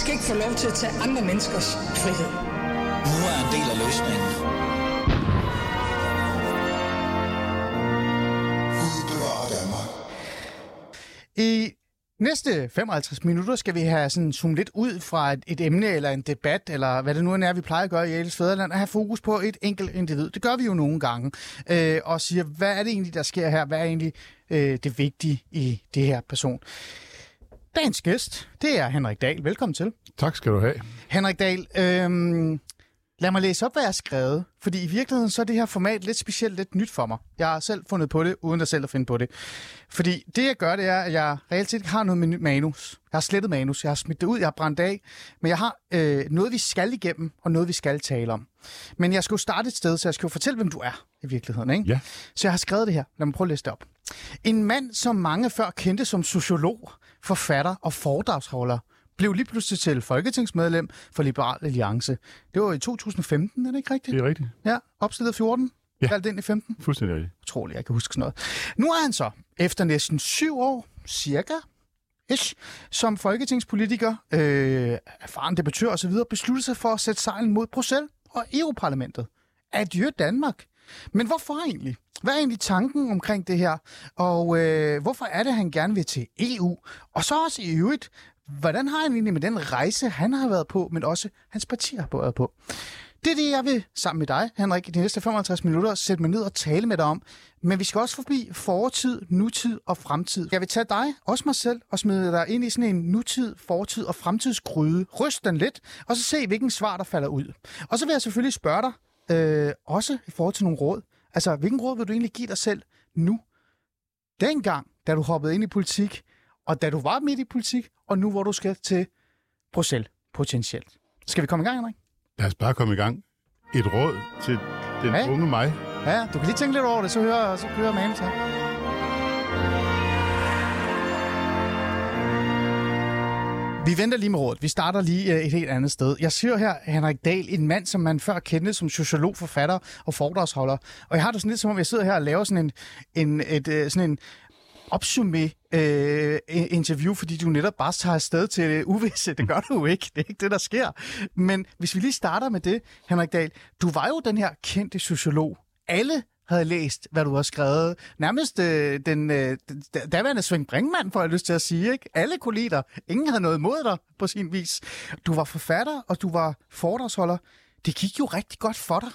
skal ikke få lov til at tage andre menneskers frihed. Nu er en del af løsningen. I næste 55 minutter skal vi have sådan zoom lidt ud fra et, et emne eller en debat, eller hvad det nu end er, vi plejer at gøre i Ales Fæderland, og have fokus på et enkelt individ. Det gør vi jo nogle gange, øh, og siger, hvad er det egentlig, der sker her? Hvad er egentlig øh, det vigtige i det her person? Dagens gæst, det er Henrik Dahl. Velkommen til. Tak skal du have. Henrik Dahl, øh, lad mig læse op, hvad jeg har skrevet. Fordi i virkeligheden så er det her format lidt specielt, lidt nyt for mig. Jeg har selv fundet på det, uden at selv at finde på det. Fordi det, jeg gør, det er, at jeg reelt set ikke har noget med manus. Jeg har slettet manus, jeg har smidt det ud, jeg har brændt af. Men jeg har øh, noget, vi skal igennem, og noget, vi skal tale om. Men jeg skal jo starte et sted, så jeg skal jo fortælle, hvem du er i virkeligheden. Ikke? Ja. Så jeg har skrevet det her. Lad mig prøve at læse det op. En mand, som mange før kendte som sociolog, forfatter og foredragsholder, blev lige pludselig til folketingsmedlem for Liberal Alliance. Det var i 2015, er det ikke rigtigt? Det er rigtigt. Ja, opstillet 14. Ja. Valgt ind i 15. Fuldstændig rigtigt. Utroligt, jeg kan huske sådan noget. Nu er han så, efter næsten syv år, cirka, ish, som folketingspolitiker, øh, erfaren debattør osv., besluttet sig for at sætte sejlen mod Bruxelles og EU-parlamentet. Adieu Danmark. Men hvorfor egentlig? Hvad er egentlig tanken omkring det her? Og øh, hvorfor er det, han gerne vil til EU? Og så også i øvrigt, hvordan har han egentlig med den rejse, han har været på, men også hans parti har været på? Det er det, jeg vil sammen med dig, Henrik, i de næste 55 minutter sætte mig ned og tale med dig om. Men vi skal også forbi fortid, nutid og fremtid. Jeg vil tage dig, også mig selv, og smide dig ind i sådan en nutid, fortid og fremtidsgryde. Ryst den lidt, og så se, hvilken svar, der falder ud. Og så vil jeg selvfølgelig spørge dig, øh, også i forhold til nogle råd. Altså, hvilken råd vil du egentlig give dig selv nu? Dengang, da du hoppede ind i politik, og da du var midt i politik, og nu hvor du skal til Bruxelles, potentielt. Skal vi komme i gang, Henrik? Lad os bare komme i gang. Et råd til den Ja. unge mig. Ja, du kan lige tænke lidt over det, så hører, så kører manus her. Vi venter lige med rådet. Vi starter lige øh, et helt andet sted. Jeg siger her, Henrik Dahl, en mand, som man før kendte som sociolog, forfatter og foredragsholder. Og jeg har det sådan lidt, som om jeg sidder her og laver sådan en, en, et, øh, sådan en opsummé øh, interview, fordi du netop bare tager afsted til det uvisse. Det gør du jo ikke. Det er ikke det, der sker. Men hvis vi lige starter med det, Henrik Dahl. Du var jo den her kendte sociolog. Alle havde læst, hvad du har skrevet. Nærmest øh, den øh, daværende Svend Brinkmann, får jeg lyst til at sige. Ikke? Alle kunne lide dig. Ingen havde noget imod dig på sin vis. Du var forfatter, og du var foredragsholder. Det gik jo rigtig godt for dig.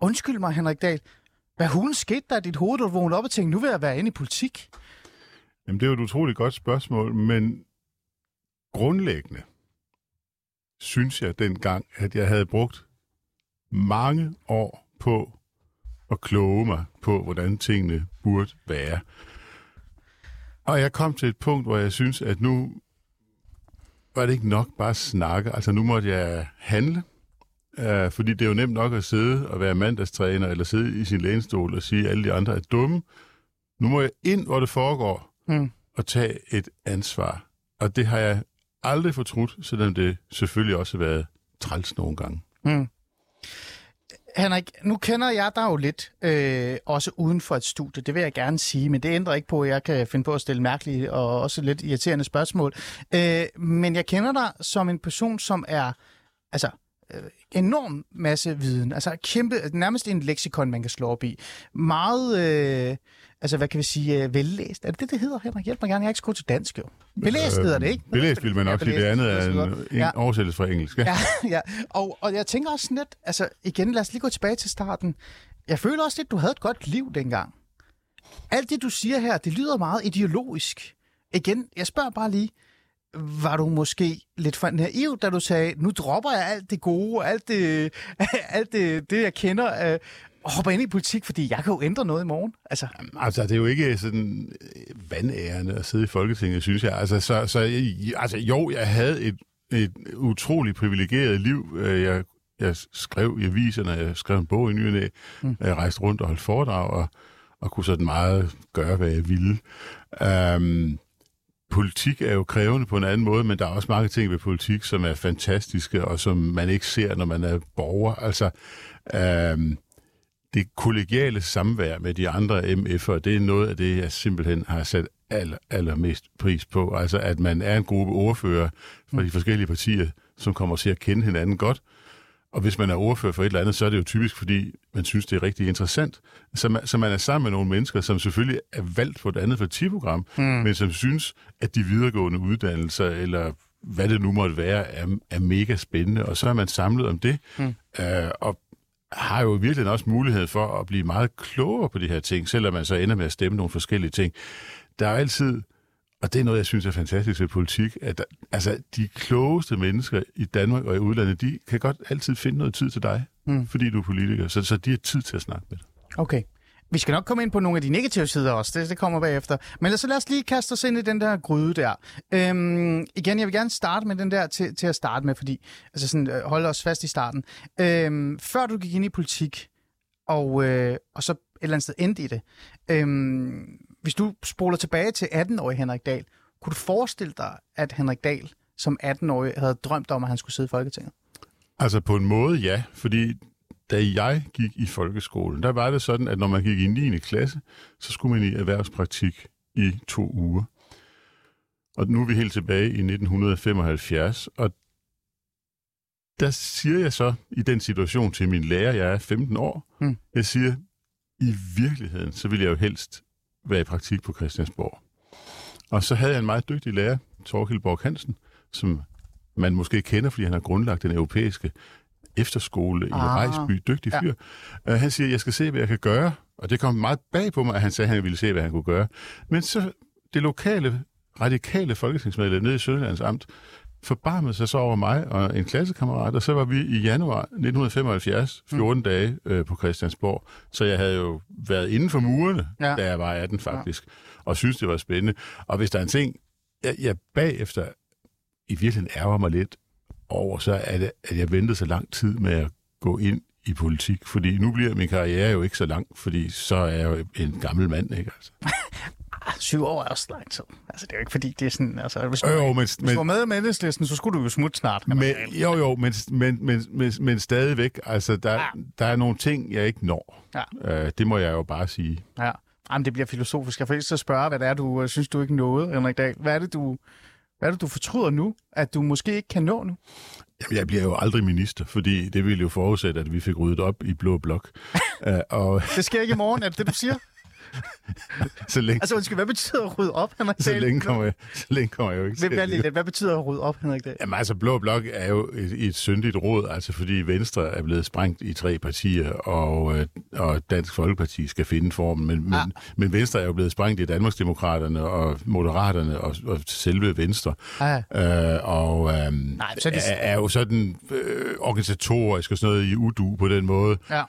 Undskyld mig, Henrik Dahl. Hvad hun skete der i dit hoved, du vågnede op og tænkte, nu vil jeg være inde i politik? Jamen, det er jo et utroligt godt spørgsmål, men grundlæggende synes jeg dengang, at jeg havde brugt mange år på at kloge mig på, hvordan tingene burde være. Og jeg kom til et punkt, hvor jeg synes, at nu var det ikke nok bare at snakke. Altså nu måtte jeg handle, uh, fordi det er jo nemt nok at sidde og være mandagstræner, eller sidde i sin lænestol og sige, at alle de andre er dumme. Nu må jeg ind, hvor det foregår, Mm. og tage et ansvar. Og det har jeg aldrig fortrudt, selvom det selvfølgelig også har været træls nogle gange. Mm. Henrik, nu kender jeg dig jo lidt, øh, også uden for et studie, det vil jeg gerne sige, men det ændrer ikke på, at jeg kan finde på at stille mærkelige og også lidt irriterende spørgsmål. Øh, men jeg kender dig som en person, som er altså, øh, enorm masse viden, altså kæmpe, nærmest en leksikon, man kan slå op i. Meget, øh, altså hvad kan vi sige, øh, vellæst. Er det det, det hedder, Henrik? Hjælp mig gerne, jeg er ikke så god til dansk, jo. Belæst hedder det, ikke? Belæst vil man nok Ja, sige, det andet er en, en ja. oversættelse fra engelsk. Ja. Ja, ja. Og, og jeg tænker også sådan lidt, altså igen, lad os lige gå tilbage til starten. Jeg føler også lidt, du havde et godt liv dengang. Alt det, du siger her, det lyder meget ideologisk. Igen, jeg spørger bare lige, var du måske lidt for naiv, da du sagde, nu dropper jeg alt det gode, alt det, alt det, det jeg kender, øh, og hopper ind i politik, fordi jeg kan jo ændre noget i morgen. Altså, Altså, det er jo ikke sådan øh, vandærende at sidde i Folketinget, synes jeg. Altså, så, så altså, jo, jeg havde et, et utroligt privilegeret liv. Øh, Jeg, jeg skrev i aviserne, jeg skrev en bog i nyerne, mm. jeg rejste rundt og holdt foredrag, og, og kunne sådan meget gøre, hvad jeg ville. Um, politik er jo krævende på en anden måde, men der er også mange ting ved politik, som er fantastiske, og som man ikke ser, når man er borger. Altså, um, det kollegiale samvær med de andre MF'er, det er noget af det, jeg simpelthen har sat aller, allermest pris på. Altså, at man er en gruppe ordfører fra de forskellige partier, som kommer til at kende hinanden godt. Og hvis man er ordfører for et eller andet, så er det jo typisk, fordi man synes, det er rigtig interessant. Så man, så man er sammen med nogle mennesker, som selvfølgelig er valgt på et andet partiprogram, mm. men som synes, at de videregående uddannelser, eller hvad det nu måtte være, er, er mega spændende. Og så er man samlet om det, mm. øh, og har jo virkelig også mulighed for at blive meget klogere på de her ting, selvom man så ender med at stemme nogle forskellige ting. Der er altid og det er noget, jeg synes er fantastisk ved politik, at der, altså, de klogeste mennesker i Danmark og i udlandet, de kan godt altid finde noget tid til dig, mm. fordi du er politiker. Så, så de har tid til at snakke med dig. Okay. Vi skal nok komme ind på nogle af de negative sider også, det, det kommer bagefter. Men så lad os lige kaste os ind i den der gryde der. Øhm, igen, jeg vil gerne starte med den der til, til at starte med, fordi altså sådan, øh, holde os fast i starten. Øhm, før du gik ind i politik, og, øh, og så et eller andet sted endte i det, øhm, hvis du spoler tilbage til 18-årige Henrik Dahl, kunne du forestille dig, at Henrik Dahl som 18-årig havde drømt om, at han skulle sidde i Folketinget? Altså på en måde ja, fordi da jeg gik i folkeskolen, der var det sådan, at når man gik i 9. klasse, så skulle man i erhvervspraktik i to uger. Og nu er vi helt tilbage i 1975, og der siger jeg så i den situation til min lærer, jeg er 15 år, mm. jeg siger, i virkeligheden, så vil jeg jo helst være i praktik på Christiansborg. Og så havde jeg en meget dygtig lærer, Torkild Borg Hansen, som man måske kender, fordi han har grundlagt den europæiske efterskole ah, i Rejsby. Dygtig fyr. Ja. Uh, han siger, jeg skal se, hvad jeg kan gøre. Og det kom meget bag på mig, at han sagde, at han ville se, hvad han kunne gøre. Men så det lokale, radikale folketingsmedlem nede i Sønderlands Amt, forbarmede sig så over mig og en klassekammerat, og så var vi i januar 1975, 14 mm. dage øh, på Christiansborg. Så jeg havde jo været inden for murene, ja. da jeg var 18 faktisk, ja. og synes det var spændende. Og hvis der er en ting, jeg, jeg bagefter i virkeligheden ærger mig lidt over, så er det, at jeg ventede så lang tid med at gå ind i politik, fordi nu bliver min karriere jo ikke så lang, fordi så er jeg jo en gammel mand, ikke altså? Ah, syv år er også lang tid. Altså, det er jo ikke fordi, det er sådan... Altså, hvis du, jo, men, hvis du var med med enhedslisten, så skulle du jo smutte snart. Men, jo, jo, men, men, men, men, men stadigvæk, altså, der, ja. der er nogle ting, jeg ikke når. Ja. Uh, det må jeg jo bare sige. Ja. Jamen, det bliver filosofisk. Jeg får ikke så spørge, hvad det er, du uh, synes, du ikke nåede, Henrik Dahl. Hvad er det, du, hvad er det, du fortryder nu, at du måske ikke kan nå nu? Jamen, jeg bliver jo aldrig minister, fordi det ville jo forudsætte, at vi fik ryddet op i Blå Blok. uh, og... Det sker ikke i morgen, er det det, du siger? så længe... Altså, undskyld, hvad betyder at rydde op, Henrik Så længe kommer jeg, så længe kommer jeg jo ikke til hvad, hvad betyder at rydde op, Henrik Dahl? Jamen altså, Blå Blok er jo et, et syndigt råd, altså fordi Venstre er blevet sprængt i tre partier, og, øh, og Dansk Folkeparti skal finde formen, men, ja. men, men Venstre er jo blevet sprængt i Danmarksdemokraterne og Moderaterne og, og selve Venstre. Ja. Øh, og øh, Nej, så er, det... er, er jo sådan øh, organisatorisk og sådan noget i udu på den måde. Ja.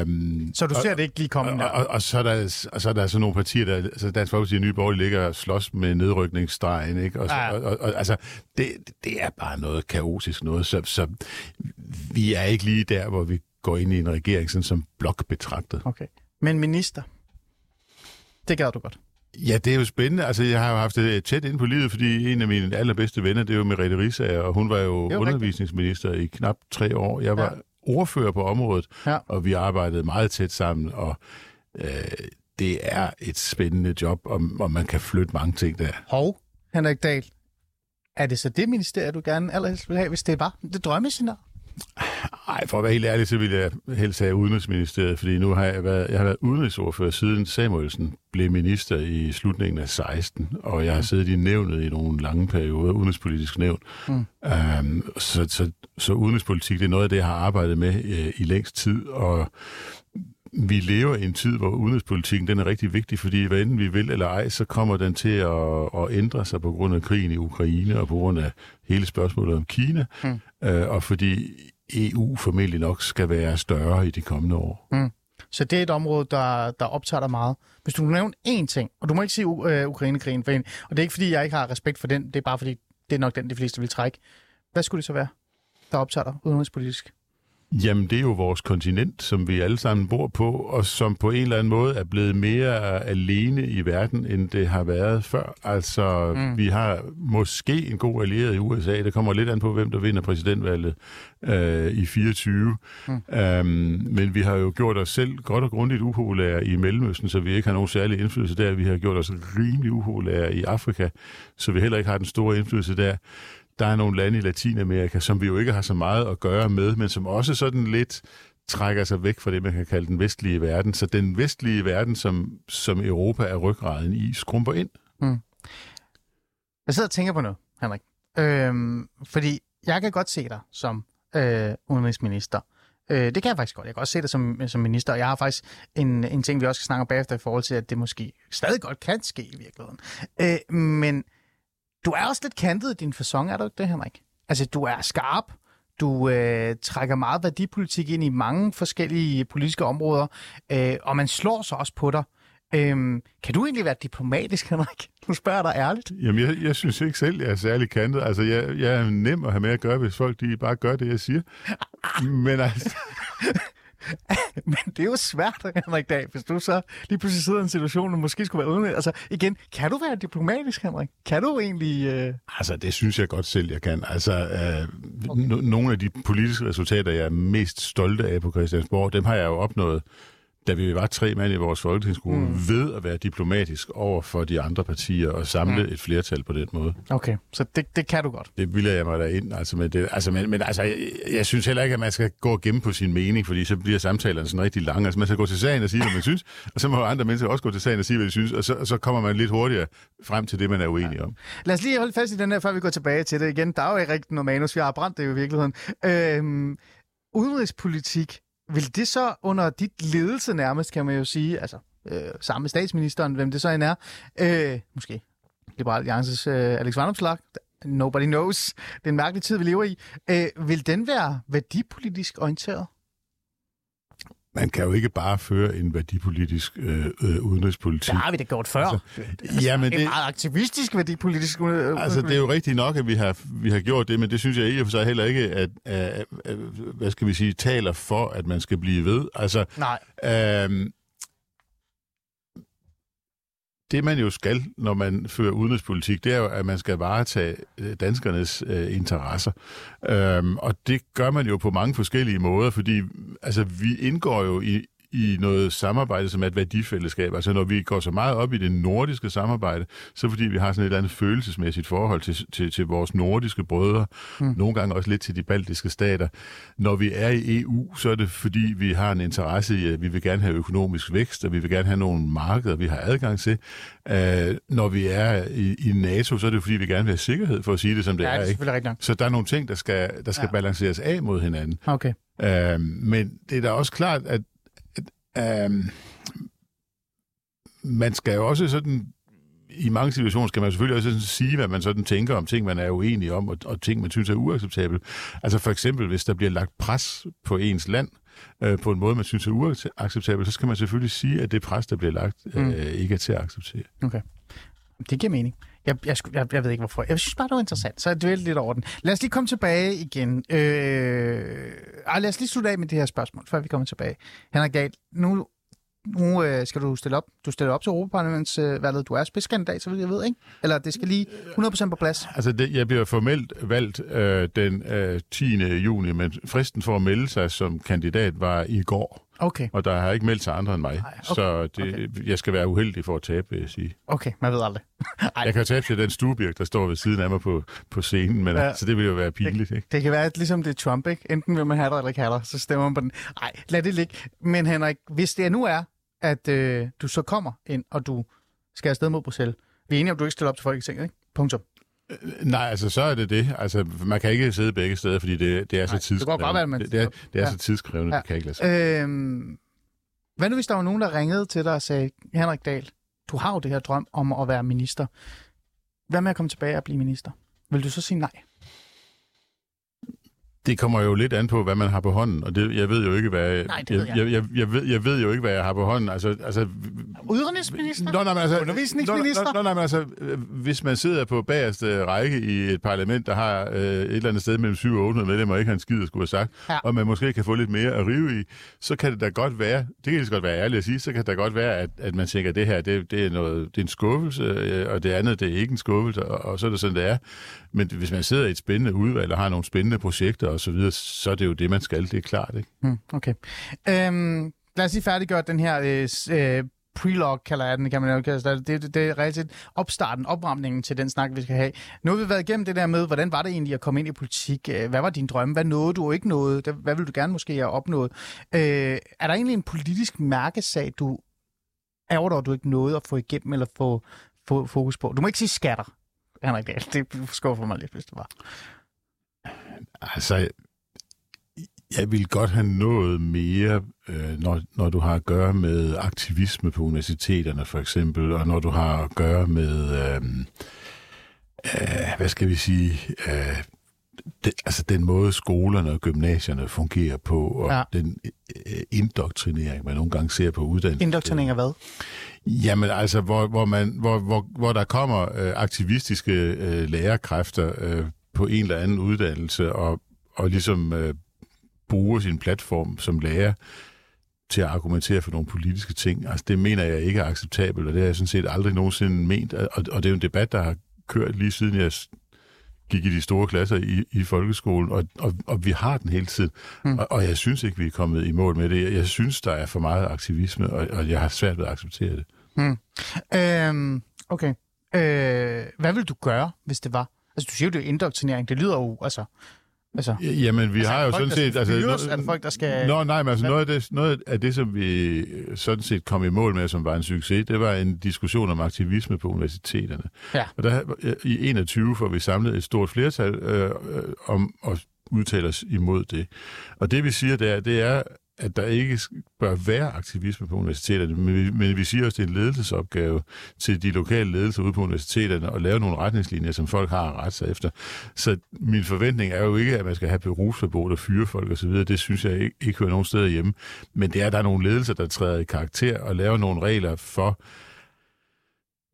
Øh, så du ser og, det ikke lige komme der? Og, og, og så er der og så er der sådan nogle partier, der, altså Dansk Folkeparti og Nye Borgerlige ligger og slås med nedrykningsstregen, ikke? Og, så, ja. og, og, og, altså, det, det er bare noget kaotisk noget, så, så vi er ikke lige der, hvor vi går ind i en regering sådan som blok betragtet. Okay. Men minister, det gør du godt. Ja, det er jo spændende. Altså, jeg har jo haft det tæt ind på livet, fordi en af mine allerbedste venner, det er jo Merete Rissager, og hun var jo, jo undervisningsminister rigtigt. i knap tre år. Jeg var ja. ordfører på området, ja. og vi arbejdede meget tæt sammen, og øh, det er et spændende job, og, og man kan flytte mange ting der. Hov, Henrik Dahl, er det så det ministerie, du gerne allerhelst vil have, hvis det var det drømmescenarie? Nej, for at være helt ærlig, så vil jeg helst have Udenrigsministeriet, fordi nu har jeg været, jeg har været udenrigsordfører siden Samuelsen blev minister i slutningen af 16, og jeg har siddet i nævnet i nogle lange perioder, udenrigspolitisk nævn. Mm. Um, så, så, så udenrigspolitik, det er noget af det, jeg har arbejdet med uh, i længst tid, og vi lever i en tid, hvor udenrigspolitikken den er rigtig vigtig, fordi hvad enten vi vil eller ej, så kommer den til at, at ændre sig på grund af krigen i Ukraine og på grund af hele spørgsmålet om Kina, mm. øh, og fordi EU formentlig nok skal være større i de kommende år. Mm. Så det er et område, der, der optager dig meget. Hvis du nævne én ting, og du må ikke sige uh, Ukraine-krigen, for en, og det er ikke fordi, jeg ikke har respekt for den, det er bare fordi, det er nok den, de fleste vil trække. Hvad skulle det så være, der optager dig udenrigspolitisk? Jamen, det er jo vores kontinent, som vi alle sammen bor på, og som på en eller anden måde er blevet mere alene i verden, end det har været før. Altså, mm. vi har måske en god allieret i USA. Det kommer lidt an på, hvem der vinder præsidentvalget øh, i 24. Mm. Um, men vi har jo gjort os selv godt og grundigt upopulære i Mellemøsten, så vi ikke har nogen særlig indflydelse der. Vi har gjort os rimelig upopulære i Afrika, så vi heller ikke har den store indflydelse der der er nogle lande i Latinamerika, som vi jo ikke har så meget at gøre med, men som også sådan lidt trækker sig væk fra det, man kan kalde den vestlige verden. Så den vestlige verden, som, som Europa er ryggraden i, skrumper ind. Mm. Jeg sidder og tænker på noget, Henrik. Øhm, fordi jeg kan godt se dig som øh, udenrigsminister. Øh, det kan jeg faktisk godt. Jeg kan også se dig som, som minister. Jeg har faktisk en, en ting, vi også skal snakke om bagefter i forhold til, at det måske stadig godt kan ske i virkeligheden. Øh, men du er også lidt kantet i din fasong, er du ikke det, Henrik? Altså, du er skarp. Du øh, trækker meget værdipolitik ind i mange forskellige politiske områder, øh, og man slår sig også på dig. Øhm, kan du egentlig være diplomatisk, Henrik? Nu spørger dig ærligt. Jamen, jeg, jeg synes ikke selv, jeg er særlig kantet. Altså, jeg, jeg er nem at have med at gøre, hvis folk de bare gør det, jeg siger. Men altså... Men det er jo svært, Henrik Dag, hvis du så lige pludselig sidder i en situation, hvor måske skulle være uden. Altså igen, kan du være diplomatisk, Henrik? Kan du egentlig... Øh... Altså, det synes jeg godt selv, jeg kan. Altså, øh, okay. nogle af de politiske resultater, jeg er mest stolte af på Christiansborg, dem har jeg jo opnået da vi var tre mænd i vores folketingsgruppe, mm. ved at være diplomatisk over for de andre partier og samle mm. et flertal på den måde. Okay, så det, det kan du godt. Det vil jeg mig da ind. Altså, med det, altså, men, men altså, jeg, jeg synes heller ikke, at man skal gå og gemme på sin mening, fordi så bliver samtalerne sådan rigtig lange. Altså, man skal gå til sagen og sige, hvad man synes, og så må andre mennesker også gå til sagen og sige, hvad de synes, og så, og så kommer man lidt hurtigere frem til det, man er uenig ja. om. Lad os lige holde fast i den her, før vi går tilbage til det igen. Der er jo ikke rigtig noget manus, vi har brændt det jo i virkeligheden. Øhm, udenrigspolitik vil det så under dit ledelse nærmest, kan man jo sige, altså øh, sammen med statsministeren, hvem det så end er, øh, måske Liberal Alliances øh, Alex Vandomslag, nobody knows, det er en mærkelig tid, vi lever i, øh, vil den være værdipolitisk orienteret? Man kan jo ikke bare føre en værdipolitisk øh, øh, udenrigspolitik. Det har vi da gjort før. Altså, altså, ja, men en det, meget aktivistisk værdipolitisk udenrigspolitik. Altså, det er jo rigtigt nok, at vi har, vi har gjort det, men det synes jeg ikke for sig heller ikke, at, at, at, hvad skal vi sige, taler for, at man skal blive ved. Altså, Nej. Øh, det man jo skal, når man fører udenrigspolitik, det er jo, at man skal varetage øh, danskernes øh, interesser. Øhm, og det gør man jo på mange forskellige måder, fordi altså, vi indgår jo i, i noget samarbejde, som er et værdifællesskab. Altså når vi går så meget op i det nordiske samarbejde, så fordi vi har sådan et eller andet følelsesmæssigt forhold til, til, til vores nordiske brødre, mm. nogle gange også lidt til de baltiske stater. Når vi er i EU, så er det fordi, vi har en interesse i, at vi vil gerne have økonomisk vækst, og vi vil gerne have nogle markeder, vi har adgang til. Uh, når vi er i, i NATO, så er det fordi, vi gerne vil have sikkerhed, for at sige det som det ja, er. Det er ikke? Så der er nogle ting, der skal, der skal ja. balanceres af mod hinanden. Okay. Uh, men det er da også klart, at Um, man skal jo også sådan i mange situationer skal man selvfølgelig også sådan sige, hvad man sådan tænker om ting, man er uenig om, og, og ting, man synes er uacceptabelt. Altså for eksempel, hvis der bliver lagt pres på ens land, øh, på en måde, man synes er uacceptabelt, så skal man selvfølgelig sige, at det pres, der bliver lagt, øh, mm. ikke er til at acceptere. Okay. Det giver mening. Jeg, jeg, jeg, jeg ved ikke, hvorfor. Jeg synes bare, det var interessant, så jeg dvælte lidt over den. Lad os lige komme tilbage igen. Øh, ej, lad os lige slutte af med det her spørgsmål, før vi kommer tilbage. Henrik Dahl, nu, nu øh, skal du stille op. Du stiller op til Europaparlamentsvalget. Øh, du er spidskandidat, så vil jeg ved, ikke? Eller det skal lige 100% på plads. Altså, det, jeg bliver formelt valgt øh, den øh, 10. juni, men fristen for at melde sig som kandidat var i går. Okay. Og der har ikke meldt sig andre end mig. Ej, okay. Så det, okay. jeg skal være uheldig for at tabe, vil jeg sige. Okay, man ved aldrig. jeg kan tabe til den stuebirk, der står ved siden af mig på, på scenen, men ja. altså, det vil jo være pinligt. Det, ikke? det kan være at ligesom det er Trump, ikke? Enten vil man have dig eller ikke have dig, så stemmer man på den. Nej, lad det ligge. Men Henrik, hvis det nu er, at øh, du så kommer ind, og du skal afsted mod Bruxelles, vi er enige om, du ikke stiller op til Folketinget, ikke? Punktum. Nej, altså så er det det. Altså, man kan ikke sidde begge steder, fordi det, det er Nej, så tidskrævende. Det, godt, man det, det, er, det er ja. så tidskrævende, ja. det kan ikke lade sig. Øhm, hvad nu, hvis der var nogen, der ringede til dig og sagde, Henrik Dahl, du har jo det her drøm om at være minister. Hvad med at komme tilbage og blive minister? Vil du så sige nej? Det kommer jo lidt an på, hvad man har på hånden, og det, jeg ved jo ikke, hvad... Nej, det ved jeg. jeg, jeg, jeg, ved, jeg ved jo ikke, hvad jeg har på hånden. Altså, altså, Udenrigsminister? Nå, nej, men altså, Undervisningsminister? Nå, nå, nej, men altså, hvis man sidder på bagerste række i et parlament, der har øh, et eller andet sted mellem 7 og 800 medlemmer, og ikke har en skid at skulle have sagt, Ja. og man måske kan få lidt mere at rive i, så kan det da godt være, det kan så godt være ærligt at sige, så kan det da godt være, at, at man tænker, at det her, det, det, er noget, det er en skuffelse, øh, og det andet, det er ikke en skuffelse, og, og så er det sådan, det er. Men hvis man sidder i et spændende udvalg og har nogle spændende projekter osv., så, så er det jo det, man skal, det er klart, ikke? Mm, okay. Øhm, lad os lige færdiggøre den her øh, øh prelog, kalder jeg den, kan man jo kalde det. Det, det, det er rigtigt opstarten, opramningen til den snak, vi skal have. Nu har vi været igennem det der med, hvordan var det egentlig at komme ind i politik? Øh, hvad var din drømme? Hvad nåede du og ikke nåede? Hvad ville du gerne måske have opnået? Øh, er der egentlig en politisk mærkesag, du ærger dig, du ikke nåede at få igennem eller få, få fokus på? Du må ikke sige skatter, Henrik Dahl. Det skuffer mig lidt, hvis det var. Altså, jeg vil godt have nået mere, øh, når, når du har at gøre med aktivisme på universiteterne, for eksempel, og når du har at gøre med, øh, øh, hvad skal vi sige, øh, det, altså den måde skolerne og gymnasierne fungerer på, og ja. den øh, indoktrinering, man nogle gange ser på uddannelse. Indoktrinering af hvad? Jamen altså, hvor, hvor, man, hvor, hvor, hvor der kommer øh, aktivistiske øh, lærerkræfter øh, på en eller anden uddannelse, og, og ligesom øh, bruger sin platform som lærer til at argumentere for nogle politiske ting. Altså, det mener jeg ikke er acceptabelt, og det har jeg sådan set aldrig nogensinde ment. Og, og det er jo en debat, der har kørt lige siden jeg gik i de store klasser i, i folkeskolen, og, og, og vi har den hele tiden. Mm. Og, og jeg synes ikke, vi er kommet i mål med det. Jeg, jeg synes, der er for meget aktivisme, og, og jeg har svært ved at acceptere det. Øhm, okay. Øh, hvad vil du gøre, hvis det var? Altså, du siger jo, det er indoktrinering. Det lyder jo, altså... altså Jamen, vi Altså, har jo sådan set... Altså, fyres? Er det folk, der skal- Nå, nej, men altså noget af, det, noget af det, som vi øh, sådan set kom i mål med, som var en succes, det var en diskussion om aktivisme på universiteterne. Ja. Og der, øh, i 21 får vi samlet et stort flertal øh, øh, om at udtale os imod det. Og det vi siger der, det er, at der ikke bør være aktivisme på universiteterne, men vi, men vi siger også, at det er en ledelsesopgave til de lokale ledelser ude på universiteterne at lave nogle retningslinjer, som folk har at rette sig efter. Så min forventning er jo ikke, at man skal have berufsforbud og fyre folk osv. Det synes jeg ikke, ikke hører nogen steder hjemme. Men det er, at der er nogle ledelser, der træder i karakter og laver nogle regler for,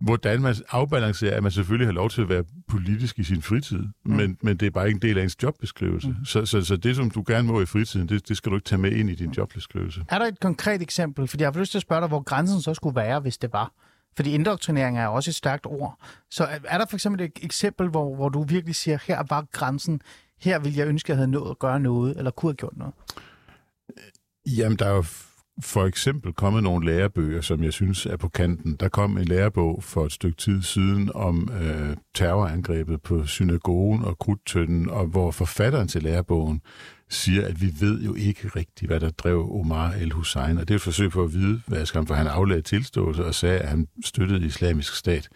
hvordan man afbalancerer, at man selvfølgelig har lov til at være politisk i sin fritid, mm. men, men det er bare ikke en del af ens jobbeskrivelse. Mm. Så, så, så det, som du gerne må i fritiden, det, det skal du ikke tage med ind i din jobbeskrivelse. Er der et konkret eksempel? Fordi jeg har lyst til at spørge dig, hvor grænsen så skulle være, hvis det var. Fordi indoktrinering er også et stærkt ord. Så er- er der for eksempel et eksempel, hvor, hvor du virkelig siger, her var grænsen, her ville jeg ønske, at jeg havde nået at gøre noget, eller kunne have gjort noget? Jamen, der er jo for eksempel kommet nogle lærebøger, som jeg synes er på kanten. Der kom en lærebog for et stykke tid siden om øh, terrorangrebet på synagogen og krudtønden, og hvor forfatteren til lærebogen siger, at vi ved jo ikke rigtigt, hvad der drev Omar el-Hussein. Og det er et forsøg på at vide, hvad skal for han aflagde tilståelse og sagde, at han støttede islamisk stat.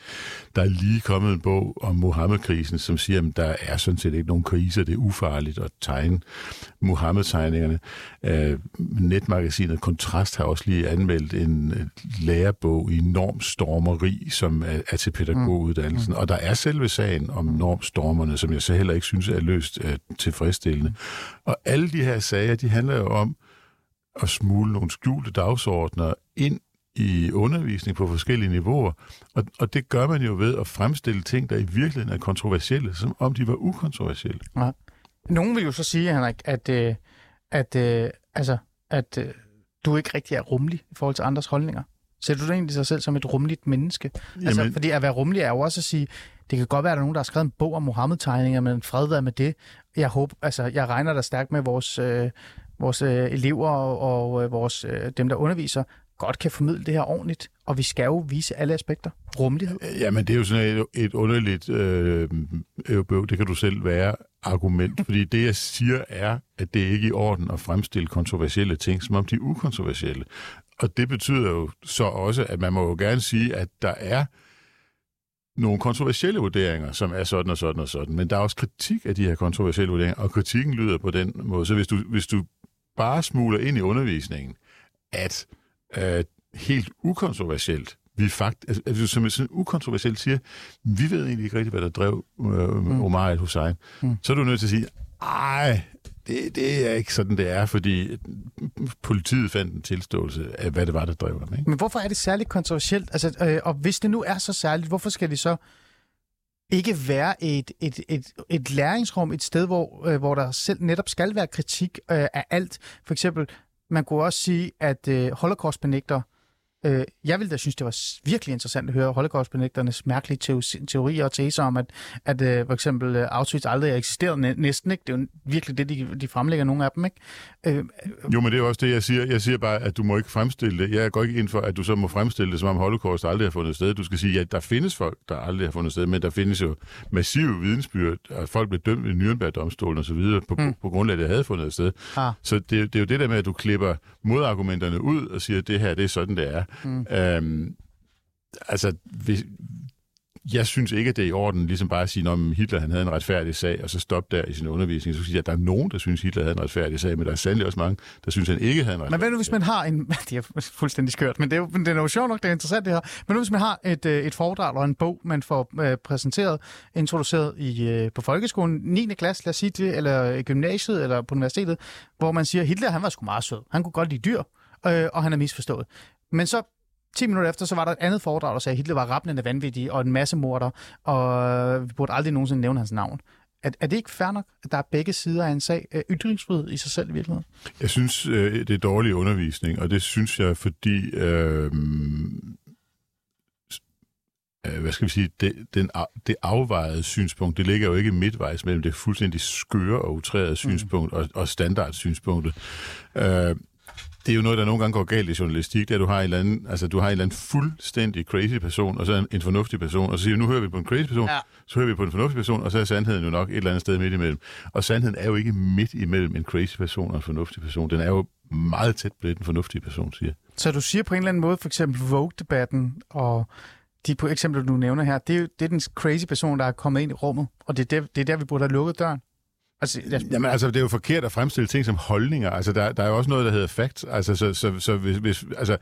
Der er lige kommet en bog om Mohammed-krisen, som siger, at der er sådan set ikke nogen kriser, det er ufarligt at tegne Mohammed-tegningerne. Øh, netmagasinet Kontrast har også lige anmeldt en lærebog i normstormeri, som er, er til pædagoguddannelsen. Mm. Og der er selve sagen om normstormerne, som jeg så heller ikke synes er løst øh, tilfredsstillende. Og alle de her sager, de handler jo om at smule nogle skjulte dagsordner ind i undervisning på forskellige niveauer. Og, og det gør man jo ved at fremstille ting, der i virkeligheden er kontroversielle, som om de var ukontroversielle. Ja. Nogen vil jo så sige, Henrik, at, øh, at, øh, altså, at øh, du ikke rigtig er rummelig i forhold til andres holdninger. Ser du dig egentlig sig selv som et rummeligt menneske? Jamen... Altså, Jamen- fordi at være rummelig er jo også at sige, det kan godt være, at der er nogen, der har skrevet en bog om Mohammed-tegninger, men fred være med det. Jeg håber, altså, jeg regner der stærkt med vores, øh, vores øh, elever og, og øh, vores, øh, dem, der underviser, godt kan formidle det her ordentligt, og vi skal jo vise alle aspekter. Rummelighed. Øh, Jamen, det er jo sådan et, et underligt, øh, øh, det kan du selv være, argument. Fordi det, jeg siger, er, at det ikke er i orden at fremstille kontroversielle ting, som om de er ukontroversielle. Og det betyder jo så også, at man må jo gerne sige, at der er nogle kontroversielle vurderinger, som er sådan og sådan og sådan. Men der er også kritik af de her kontroversielle vurderinger, og kritikken lyder på den måde. Så hvis du, hvis du bare smuler ind i undervisningen, at øh, helt ukontroversielt, vi fakt, altså, altså, som sådan ukontroversielt siger, vi ved egentlig ikke rigtigt, hvad der drev øh, mm. Omar el-Hussein, mm. så er du nødt til at sige, ej, det, det er ikke sådan, det er, fordi politiet fandt en tilståelse af, hvad det var, der drev ham. Ikke? Men hvorfor er det særligt kontroversielt? Altså, øh, og hvis det nu er så særligt, hvorfor skal det så ikke være et, et, et, et læringsrum, et sted, hvor, øh, hvor der selv netop skal være kritik øh, af alt? For eksempel, man kunne også sige, at øh, holocaust-benægter Øh, jeg ville da synes, det var virkelig interessant at høre holocaust-benægternes mærkelige teori- teorier og teser om, at, at øh, for eksempel øh, Auschwitz aldrig har eksisteret næ- næsten. Ikke? Det er jo virkelig det, de, de fremlægger nogle af dem. Ikke? Øh, jo, men det er også det, jeg siger. Jeg siger bare, at du må ikke fremstille det. Jeg går ikke ind for, at du så må fremstille det, som om holocaust aldrig har fundet sted. Du skal sige, at der findes folk, der aldrig har fundet sted, men der findes jo massive vidensbyrd, at folk blev dømt i Nürnberg-domstolen og så videre, på, mm. på, på grundlag af, at det havde fundet sted. Ah. Så det, det er jo det der med, at du klipper modargumenterne ud og siger, at det her, det er sådan, det er. Mm. Øhm, altså, hvis, jeg synes ikke, at det er i orden ligesom bare at sige, at Hitler han havde en retfærdig sag, og så stoppe der i sin undervisning. Så sige, at der er nogen, der synes, Hitler havde en retfærdig sag, men der er sandelig også mange, der synes, han ikke havde en retfærdig Men hvad nu, hvis man har en... Det er fuldstændig skørt, men det er jo, det er jo sjovt nok, det er interessant det her. Men nu, hvis man har et, øh, et foredrag eller en bog, man får øh, præsenteret, introduceret i, øh, på folkeskolen, 9. klasse, lad os sige det, eller i gymnasiet, eller på universitetet, hvor man siger, at Hitler han var sgu meget sød. Han kunne godt lide dyr, øh, og han er misforstået. Men så 10 minutter efter, så var der et andet foredrag, der sagde, at Hitler var rappende vanvittig og en masse morder, og vi burde aldrig nogensinde nævne hans navn. Er, er det ikke fair nok, at der er begge sider af en sag? Ytringsfrihed i sig selv i virkeligheden? Jeg synes, øh, det er dårlig undervisning, og det synes jeg, fordi... Øh, øh, hvad skal vi sige, det, den, det afvejede synspunkt, det ligger jo ikke midtvejs mellem det fuldstændig skøre og utrærede synspunkt mm. og, og standardsynspunktet. Øh, det er jo noget, der nogle gange går galt i journalistik, det er, at du har en eller anden, altså, du har en eller anden fuldstændig crazy person, og så en, en fornuftig person, og så siger nu hører vi på en crazy person, ja. så hører vi på en fornuftig person, og så er sandheden jo nok et eller andet sted midt imellem. Og sandheden er jo ikke midt imellem en crazy person og en fornuftig person. Den er jo meget tæt på det, den fornuftige person siger. Så du siger på en eller anden måde, for eksempel Vogue-debatten og de på eksempler, du nævner her, det er, det er den crazy person, der er kommet ind i rummet, og det er der, det er der vi burde have lukket døren. Altså, jeg... Jamen altså, det er jo forkert at fremstille ting som holdninger. Altså, der, der er jo også noget, der hedder facts. Altså, så, så, så hvis, hvis, altså,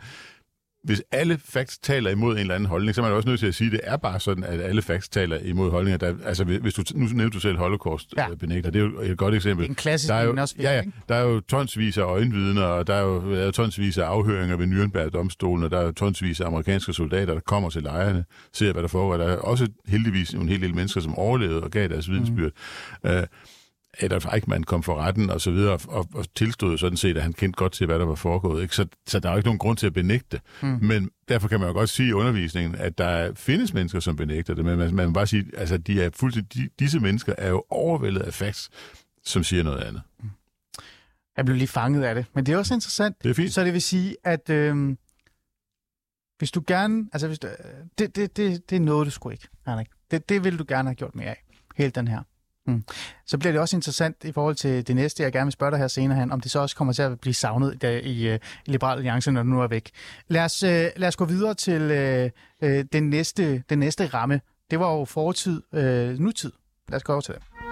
hvis alle facts taler imod en eller anden holdning, så er man også nødt til at sige, at det er bare sådan, at alle facts taler imod holdninger. Der, altså, hvis du, nu nævnte du selv holocaust ja. benægter, det er jo et godt eksempel. En klassisk der er jo, også, ja, ja, der er jo tonsvis af øjenvidner, og der er jo, der er tonsvis af afhøringer ved Nürnberg-domstolen, og der er jo tonsvis af amerikanske soldater, der kommer til lejrene, ser, hvad der foregår. Der er også heldigvis en hel del mennesker, som overlevede og gav deres vidensbyrd. Mm. Uh, Adolf Eichmann kom for retten og så videre, og, og tilstod sådan set, at han kendte godt til, hvad der var foregået. Ikke? Så, så der er jo ikke nogen grund til at benægte. Mm. Men derfor kan man jo godt sige i undervisningen, at der findes mennesker, som benægter det. Men man, man må bare sige, altså de er fuldstændig, de, disse mennesker er jo overvældet af facts, som siger noget andet. Mm. Jeg blev lige fanget af det. Men det er også interessant. Det er fint. Så det vil sige, at øh, hvis du gerne... Altså, hvis du, det, det, det, det er noget, du skulle ikke, Henrik. Det, det vil du gerne have gjort mere af. Helt den her. Mm. Så bliver det også interessant i forhold til det næste, jeg gerne vil spørge dig her senere, Han, om det så også kommer til at blive savnet i, i, øh, i Liberal Alliance, når du nu er væk. Lad os, øh, lad os gå videre til øh, øh, den, næste, den næste ramme. Det var jo fortid, øh, nutid. Lad os gå over til det.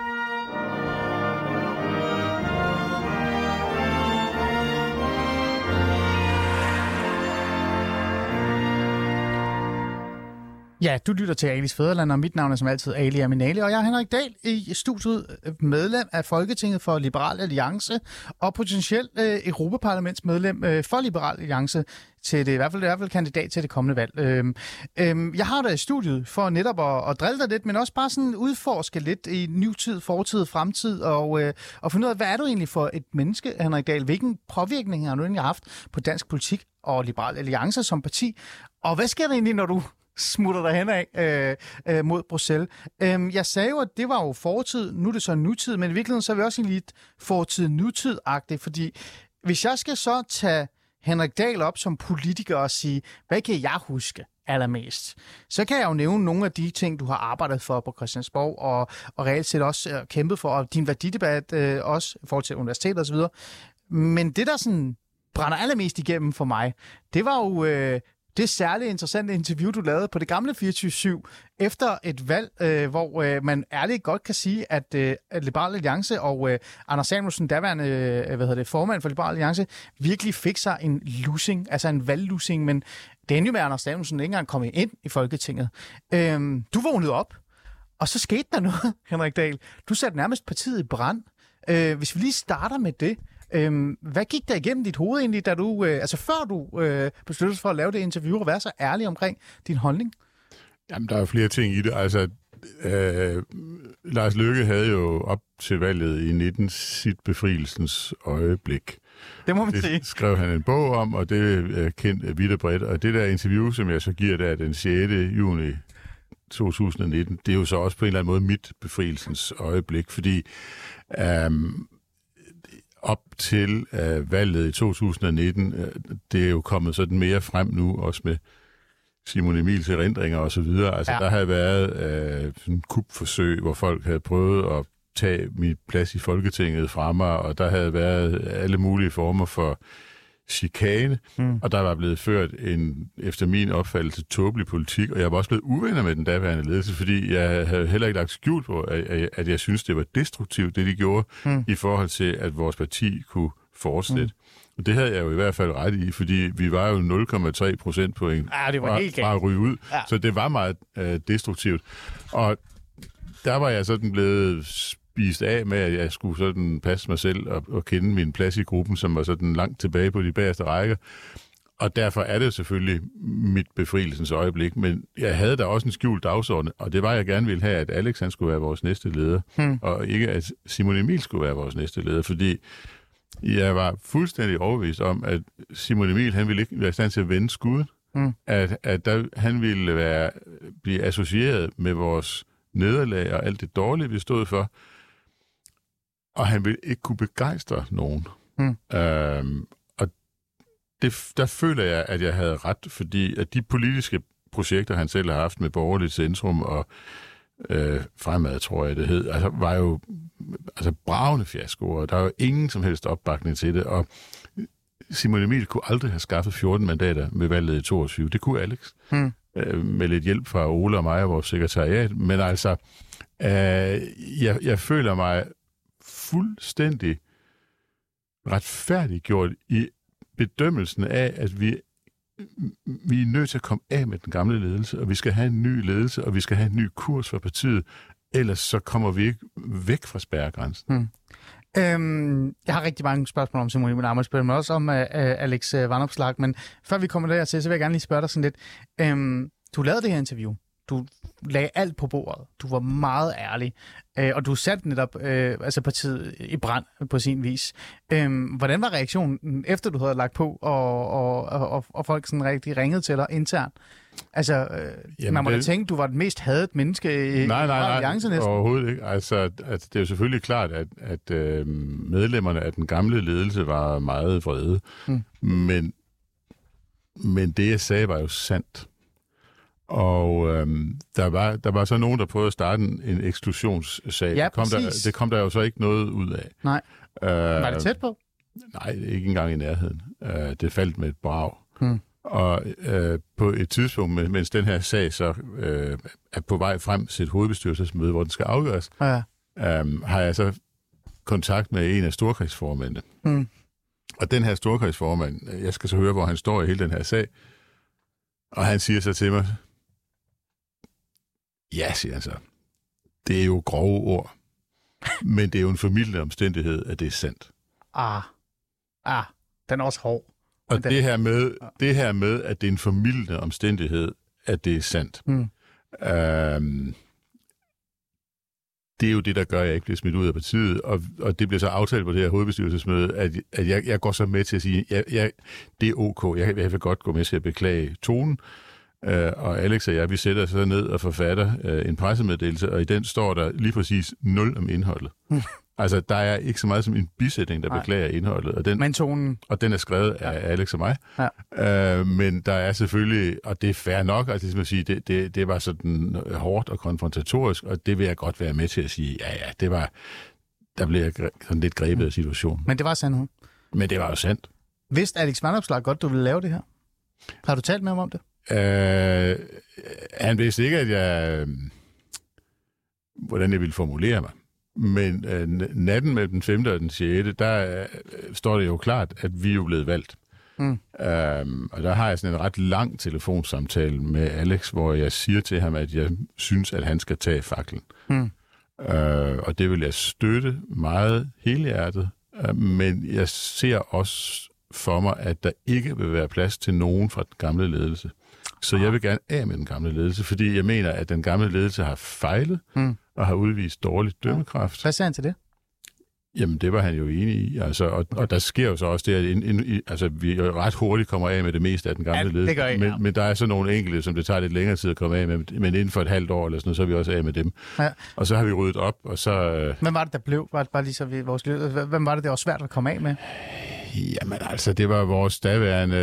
Ja, du lytter til Alis Fæderland, og mit navn er som altid Ali Aminali, og jeg er Henrik Dahl i studiet, øh, medlem af Folketinget for Liberal Alliance, og potentielt øh, Europaparlamentsmedlem øh, for Liberal Alliance til det, i hvert fald, i hvert fald kandidat til det kommende valg. Øhm, øhm, jeg har dig i studiet for netop at, at drille dig lidt, men også bare sådan udforske lidt i nutid, fortid, fremtid, og, øh, og finde ud af, hvad er du egentlig for et menneske, Henrik Dahl? Hvilken påvirkning har du egentlig haft på dansk politik og Liberal Alliance som parti? Og hvad sker der egentlig, når du smutter der hen af øh, øh, mod Bruxelles. Øh, jeg sagde jo, at det var jo fortid, nu er det så nutid, men i virkeligheden så er vi også lidt fortid-nutid-agtigt, fordi hvis jeg skal så tage Henrik Dahl op som politiker og sige, hvad kan jeg huske allermest? Så kan jeg jo nævne nogle af de ting, du har arbejdet for på Christiansborg, og, og reelt set også øh, kæmpet for, og din værdidebat øh, også i forhold til universitetet osv. Men det, der sådan brænder allermest igennem for mig, det var jo øh, det særligt interessante interview, du lavede på det gamle 24-7, efter et valg, øh, hvor øh, man ærligt godt kan sige, at, øh, at Liberal Alliance og øh, Anders Samuelsen, daværende øh, hvad hedder det, formand for Liberal Alliance, virkelig fik sig en losing, altså en valglusing, men det endte jo med, at Anders Samuelsen ikke engang kom ind i Folketinget. Øh, du vågnede op, og så skete der noget, Henrik Dahl. Du satte nærmest partiet i brand. Øh, hvis vi lige starter med det. Øh, hvad gik der igennem dit hoved egentlig, da du, øh, altså før du øh, besluttede dig for at lave det interview og være så ærlig omkring din holdning? Jamen, der er jo flere ting i det. Altså, øh, Lars Løkke havde jo op til valget i 19 sit befrielsens øjeblik. Det må man sige. Det skrev han en bog om, og det er kendt vidt og bredt. Og det der interview, som jeg så giver der den 6. juni 2019, det er jo så også på en eller anden måde mit befrielsens øjeblik, fordi øhm, op til øh, valget i 2019, øh, det er jo kommet sådan mere frem nu, også med Simon Emils erindringer og så videre. Altså, ja. der havde været øh, sådan en kupforsøg, hvor folk havde prøvet at tage mit plads i Folketinget fra mig, og der havde været alle mulige former for chikane, mm. og der var blevet ført en, efter min opfattelse, tåbelig politik, og jeg var også blevet uvenner med den daværende ledelse, fordi jeg havde heller ikke lagt skjult på, at, at jeg synes, det var destruktivt, det de gjorde, mm. i forhold til, at vores parti kunne fortsætte. Mm. Og det havde jeg jo i hvert fald ret i, fordi vi var jo 0,3 procent point det var fra, helt fra at ryge ud, ja. så det var meget øh, destruktivt. Og der var jeg sådan blevet spist af med, at jeg skulle sådan passe mig selv og, og kende min plads i gruppen, som var sådan langt tilbage på de bagerste rækker. Og derfor er det selvfølgelig mit befrielsens øjeblik, men jeg havde da også en skjult dagsorden, og det var, jeg gerne ville have, at Alex han skulle være vores næste leder, hmm. og ikke at Simon Emil skulle være vores næste leder, fordi jeg var fuldstændig overbevist om, at Simon Emil han ville ikke være i stand til at vende skuddet, hmm. at, at der, han ville være, blive associeret med vores nederlag og alt det dårlige, vi stod for, og han ville ikke kunne begejstre nogen. Mm. Øhm, og det, der føler jeg, at jeg havde ret, fordi at de politiske projekter, han selv har haft med borgerligt centrum og øh, fremad, tror jeg det hed, altså, var jo altså, bravende fiaskoer. Der var jo ingen som helst opbakning til det, og Simon Emil kunne aldrig have skaffet 14 mandater med valget i 22. Det kunne Alex. Hmm. Øh, med lidt hjælp fra Ole og mig og vores sekretariat. Men altså, øh, jeg, jeg føler mig fuldstændig retfærdiggjort i bedømmelsen af, at vi, vi er nødt til at komme af med den gamle ledelse, og vi skal have en ny ledelse, og vi skal have en ny kurs for partiet, ellers så kommer vi ikke væk fra spærregrænsen. Hmm. Øhm, jeg har rigtig mange spørgsmål om Simon Emil Amitsbøl, men også om uh, Alex øh, uh, Vandopslag. Men før vi kommer der til, så vil jeg gerne lige spørge dig sådan lidt. Øhm, du lavede det her interview. Du lagde alt på bordet. Du var meget ærlig. Øh, og du satte netop øh, altså partiet i brand på sin vis. Øh, hvordan var reaktionen, efter du havde lagt på, og, og, og, og folk sådan rigtig ringede til dig internt? Altså, øh, Jamen man må det... da tænke, du var den mest hadet menneske i nej, nej, nej, alliance næsten. overhovedet ikke. Altså, at det er jo selvfølgelig klart, at, at øh, medlemmerne af den gamle ledelse var meget vrede. Hmm. Men, men det, jeg sagde, var jo sandt. Og øhm, der, var, der var så nogen, der prøvede at starte en, en eksklusionssag. Ja, det, kom der, det kom der jo så ikke noget ud af. Nej. Øh, var det tæt på? Nej, ikke engang i nærheden. Øh, det faldt med et brag. Hmm. Og øh, på et tidspunkt, mens den her sag så øh, er på vej frem til et hovedbestyrelsesmøde, hvor den skal afgøres, ja. øh, har jeg så kontakt med en af storkrigsformændene. Hmm. Og den her storkrigsformand, jeg skal så høre, hvor han står i hele den her sag, og han siger så til mig, Ja, siger han så. Det er jo grove ord. Men det er jo en familielig omstændighed, at det er sandt. Ah, ah, den er også hård. Og det her, med, det her med, at det er en familielig omstændighed, at det er sandt. Mm. Øhm, det er jo det, der gør, at jeg ikke bliver smidt ud af partiet, og, og det bliver så aftalt på det her hovedbestyrelsesmøde, at, at jeg, jeg går så med til at sige, at jeg, det er ok, jeg, jeg vil godt gå med til at beklage tonen, Øh, og Alex og jeg, vi sætter sig ned og forfatter øh, en pressemeddelelse, og i den står der lige præcis nul om indholdet. altså, der er ikke så meget som en bisætning, der Nej. beklager indholdet. Og den, men tonen... Og den er skrevet ja. af Alex og mig. Ja. Øh, men der er selvfølgelig, og det er fair nok, altså som at sige, det, det, det var sådan hårdt og konfrontatorisk, og det vil jeg godt være med til at sige, ja ja, det var, der blev jeg sådan lidt grebet af situationen. Men det var sandt. Men det var jo sandt. Vidste Alex Vandopslag godt, du ville lave det her? Har du talt med ham om det? Øh, han vidste ikke, at jeg, hvordan jeg ville formulere mig. Men øh, natten mellem den 5. og den 6. der øh, står det jo klart, at vi er jo blevet valgt. Mm. Øhm, og der har jeg sådan en ret lang telefonsamtale med Alex, hvor jeg siger til ham, at jeg synes, at han skal tage faklen. Mm. øh, og det vil jeg støtte meget helhjertet, øh, men jeg ser også for mig, at der ikke vil være plads til nogen fra den gamle ledelse. Så jeg vil gerne af med den gamle ledelse, fordi jeg mener, at den gamle ledelse har fejlet Mm. og har udvist dårlig dømmekraft. Hvad sagde han til det? Jamen, det var han jo enig i. Altså, og, og der sker jo så også det, at ind, ind, i- altså, vi ret hurtigt kommer af med det meste af den gamle Ja, det ledelse. gør I, ja. men, men der er så nogle enkelte, som det tager lidt længere tid at komme af med, men inden for et halvt år eller sådan noget, så er vi også af med dem. Ja. Og så har vi ryddet op, og så... Øh, Hvem var det, der blev? Var det bare lige så vi, vores Hvem var det, der var svært at komme af med? Jamen altså, det var vores daværende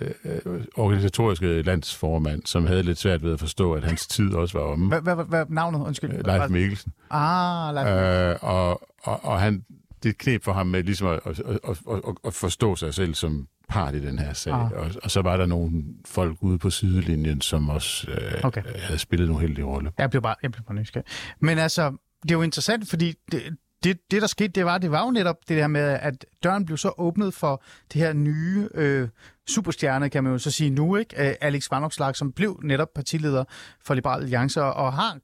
øh, øh, organisatoriske landsformand, som havde lidt svært ved at forstå, at hans tid også var omme. Hvad, hvad, hvad navnet? Undskyld. Øh, Leif Mikkelsen. Ah, Leif. Øh, og, og, og han, det et knep for ham med ligesom at, at, at, at, at forstå sig selv som part i den her sag. Ah. Og, og så var der nogle folk ude på sidelinjen, som også øh, Okay. havde spillet en uheldig rolle. Jeg blev bare, jeg blev bare nysgerrig. Men altså, det er jo interessant, fordi det, det, det, der skete, det var, det var jo netop det der med, at døren blev så åbnet for det her nye øh, superstjerne, kan man jo så sige nu, ikke? Øh, Alex Vanopslagh, som blev netop partileder for Liberal Alliance, og, har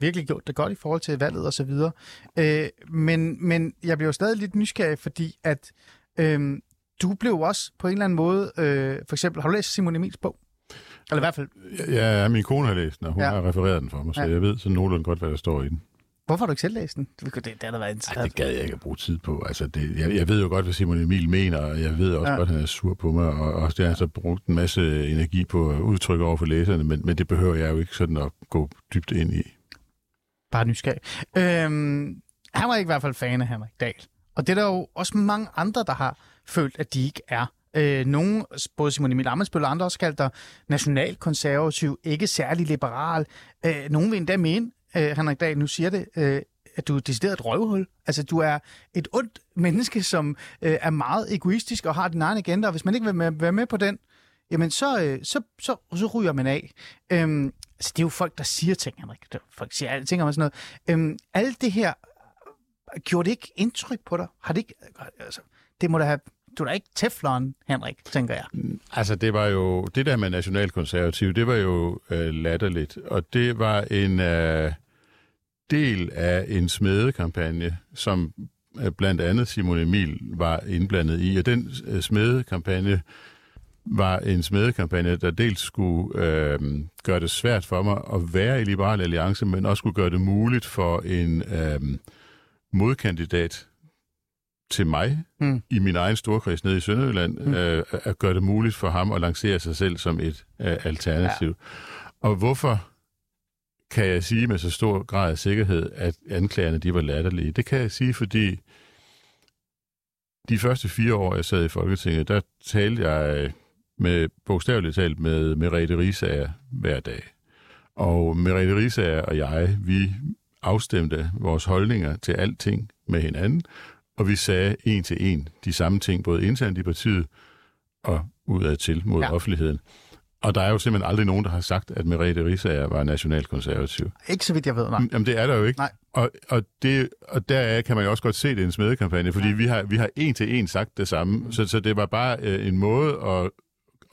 virkelig gjort det godt i forhold til valget og så videre. Øh, men, men jeg blev jo stadig lidt nysgerrig, fordi at øh, du blev også på en eller anden måde, øh, for eksempel, har du læst Simon Emils bog? Eller i hvert fald, Ja, min kone har læst den, og hun Ja. ja. har refereret den for mig, så Ja. ja. jeg ved så nogenlunde godt, hvad der står i den. Hvorfor har du ikke selv læst den? Det, det, det har da været Ej, interessant. det gad jeg ikke at bruge tid på. Altså, det, jeg, jeg ved jo godt, hvad Simon Emil mener, og jeg ved også Ja. godt, at han er sur på mig, og også det har så brugt en masse energi på at udtrykke over for læserne, men, men det behøver jeg jo ikke sådan at gå dybt ind i. Bare nysgerrig. Øhm, han var ikke i hvert fald fan af Henrik Dahl. Og det er der jo også mange andre, der har følt, at de ikke er. Øh, nogle, både Simon Emil Amensbøl og andre, også kaldt dig nationalkonservativ, ikke særlig liberal. Øh, nogle vil endda mene, øh, Henrik Dahl, nu siger det, øh, at du er decideret et røvhul. Altså, du er et ondt menneske, som øh, er meget egoistisk og har din egen agenda, og hvis man ikke vil med, være med på den, jamen så, øh, så, så, så ryger man af. Øhm, altså, det er jo folk, der siger ting, Henrik. Folk siger alting om sådan noget. Øhm, alt det her, gjorde det ikke indtryk på dig? Har det ikke, altså, det må da have, du er da ikke teflon, Henrik, tænker jeg. Mm, altså, det var jo, det der med nationalkonservativ, det var jo øh, latterligt, og det var en øh, del af en smedekampagne, som øh, blandt andet Simon Emil var indblandet i, og den øh, smedekampagne var en smedekampagne, der dels skulle øh, gøre det svært for mig at være i Liberal Alliance, men også skulle gøre det muligt for en øh, modkandidat til mig Mm. i min egen storkreds nede i Sønderjylland, Mm. mm. øh, at gøre det muligt for ham at lancere sig selv som et øh, alternativ. Ja. Og hvorfor kan jeg sige med så stor grad af sikkerhed, at anklagerne de var latterlige? Det kan jeg sige, fordi de første fire år, jeg sad i Folketinget, der talte jeg med bogstaveligt talt med Merete Risager hver dag. Og Merete Risager og jeg, vi afstemte vores holdninger til alting med hinanden, og vi sagde en til en de samme ting, både internt i partiet og udad til mod Ja. offentligheden. Og der er jo simpelthen aldrig nogen, der har sagt, at Merete Risager var nationalkonservativ. Ikke så vidt jeg ved, nej. Jamen, det er der jo ikke. Nej. Og, og, det, og deraf kan man jo også godt se, det er en smedekampagne, fordi Ja. vi, har, vi har en til en sagt det samme. Mm. Så, så det var bare øh, en måde at,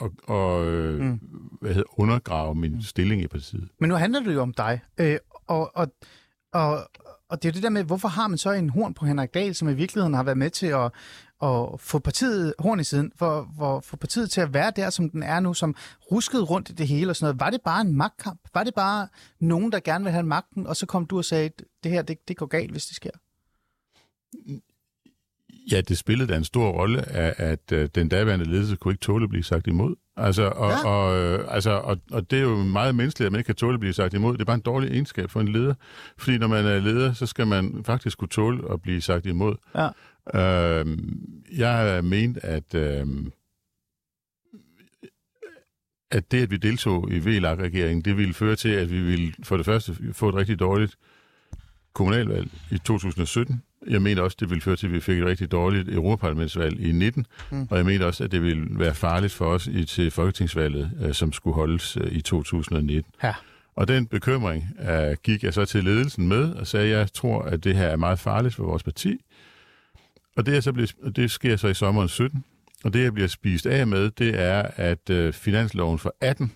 at, at øh, Mm. hvad hedder, undergrave min mm. stilling i partiet. Men nu handler det jo om dig. Øh, og, og, og, og det er det der med, hvorfor har man så en horn på Henrik Dahl, som i virkeligheden har været med til at, at få partiet horn i siden, for, for, få partiet til at være der, som den er nu, som ruskede rundt i det hele og sådan noget. Var det bare en magtkamp? Var det bare nogen, der gerne vil have magten, og så kom du og sagde, det her, det, det går galt, hvis det sker? Ja, det spillede da en stor rolle, at, at øh, den daværende ledelse kunne ikke tåle at blive sagt imod. Altså, og, Ja. og, øh, altså, og, og det er jo meget menneskeligt, at man ikke kan tåle at blive sagt imod. Det er bare en dårlig egenskab for en leder. Fordi når man er leder, så skal man faktisk kunne tåle at blive sagt imod. Ja. Øh, jeg har ment, at, øh, at det, at vi deltog i VLAG-regeringen, det ville føre til, at vi ville for det første få et rigtig dårligt kommunalvalg i 2017. Jeg mener også, det ville føre til, at vi fik et rigtig dårligt Europaparlamentsvalg i 19. Mm. Mm. Og jeg mener også, at det ville være farligt for os i, til folketingsvalget, øh, som skulle holdes øh, i 2019. Ja. Og den bekymring øh, gik jeg så til ledelsen med og sagde, at jeg tror, at det her er meget farligt for vores parti. Og det, er så blevet, og det sker så i sommeren 17. Og det, jeg bliver spist af med, det er, at øh, finansloven for 18,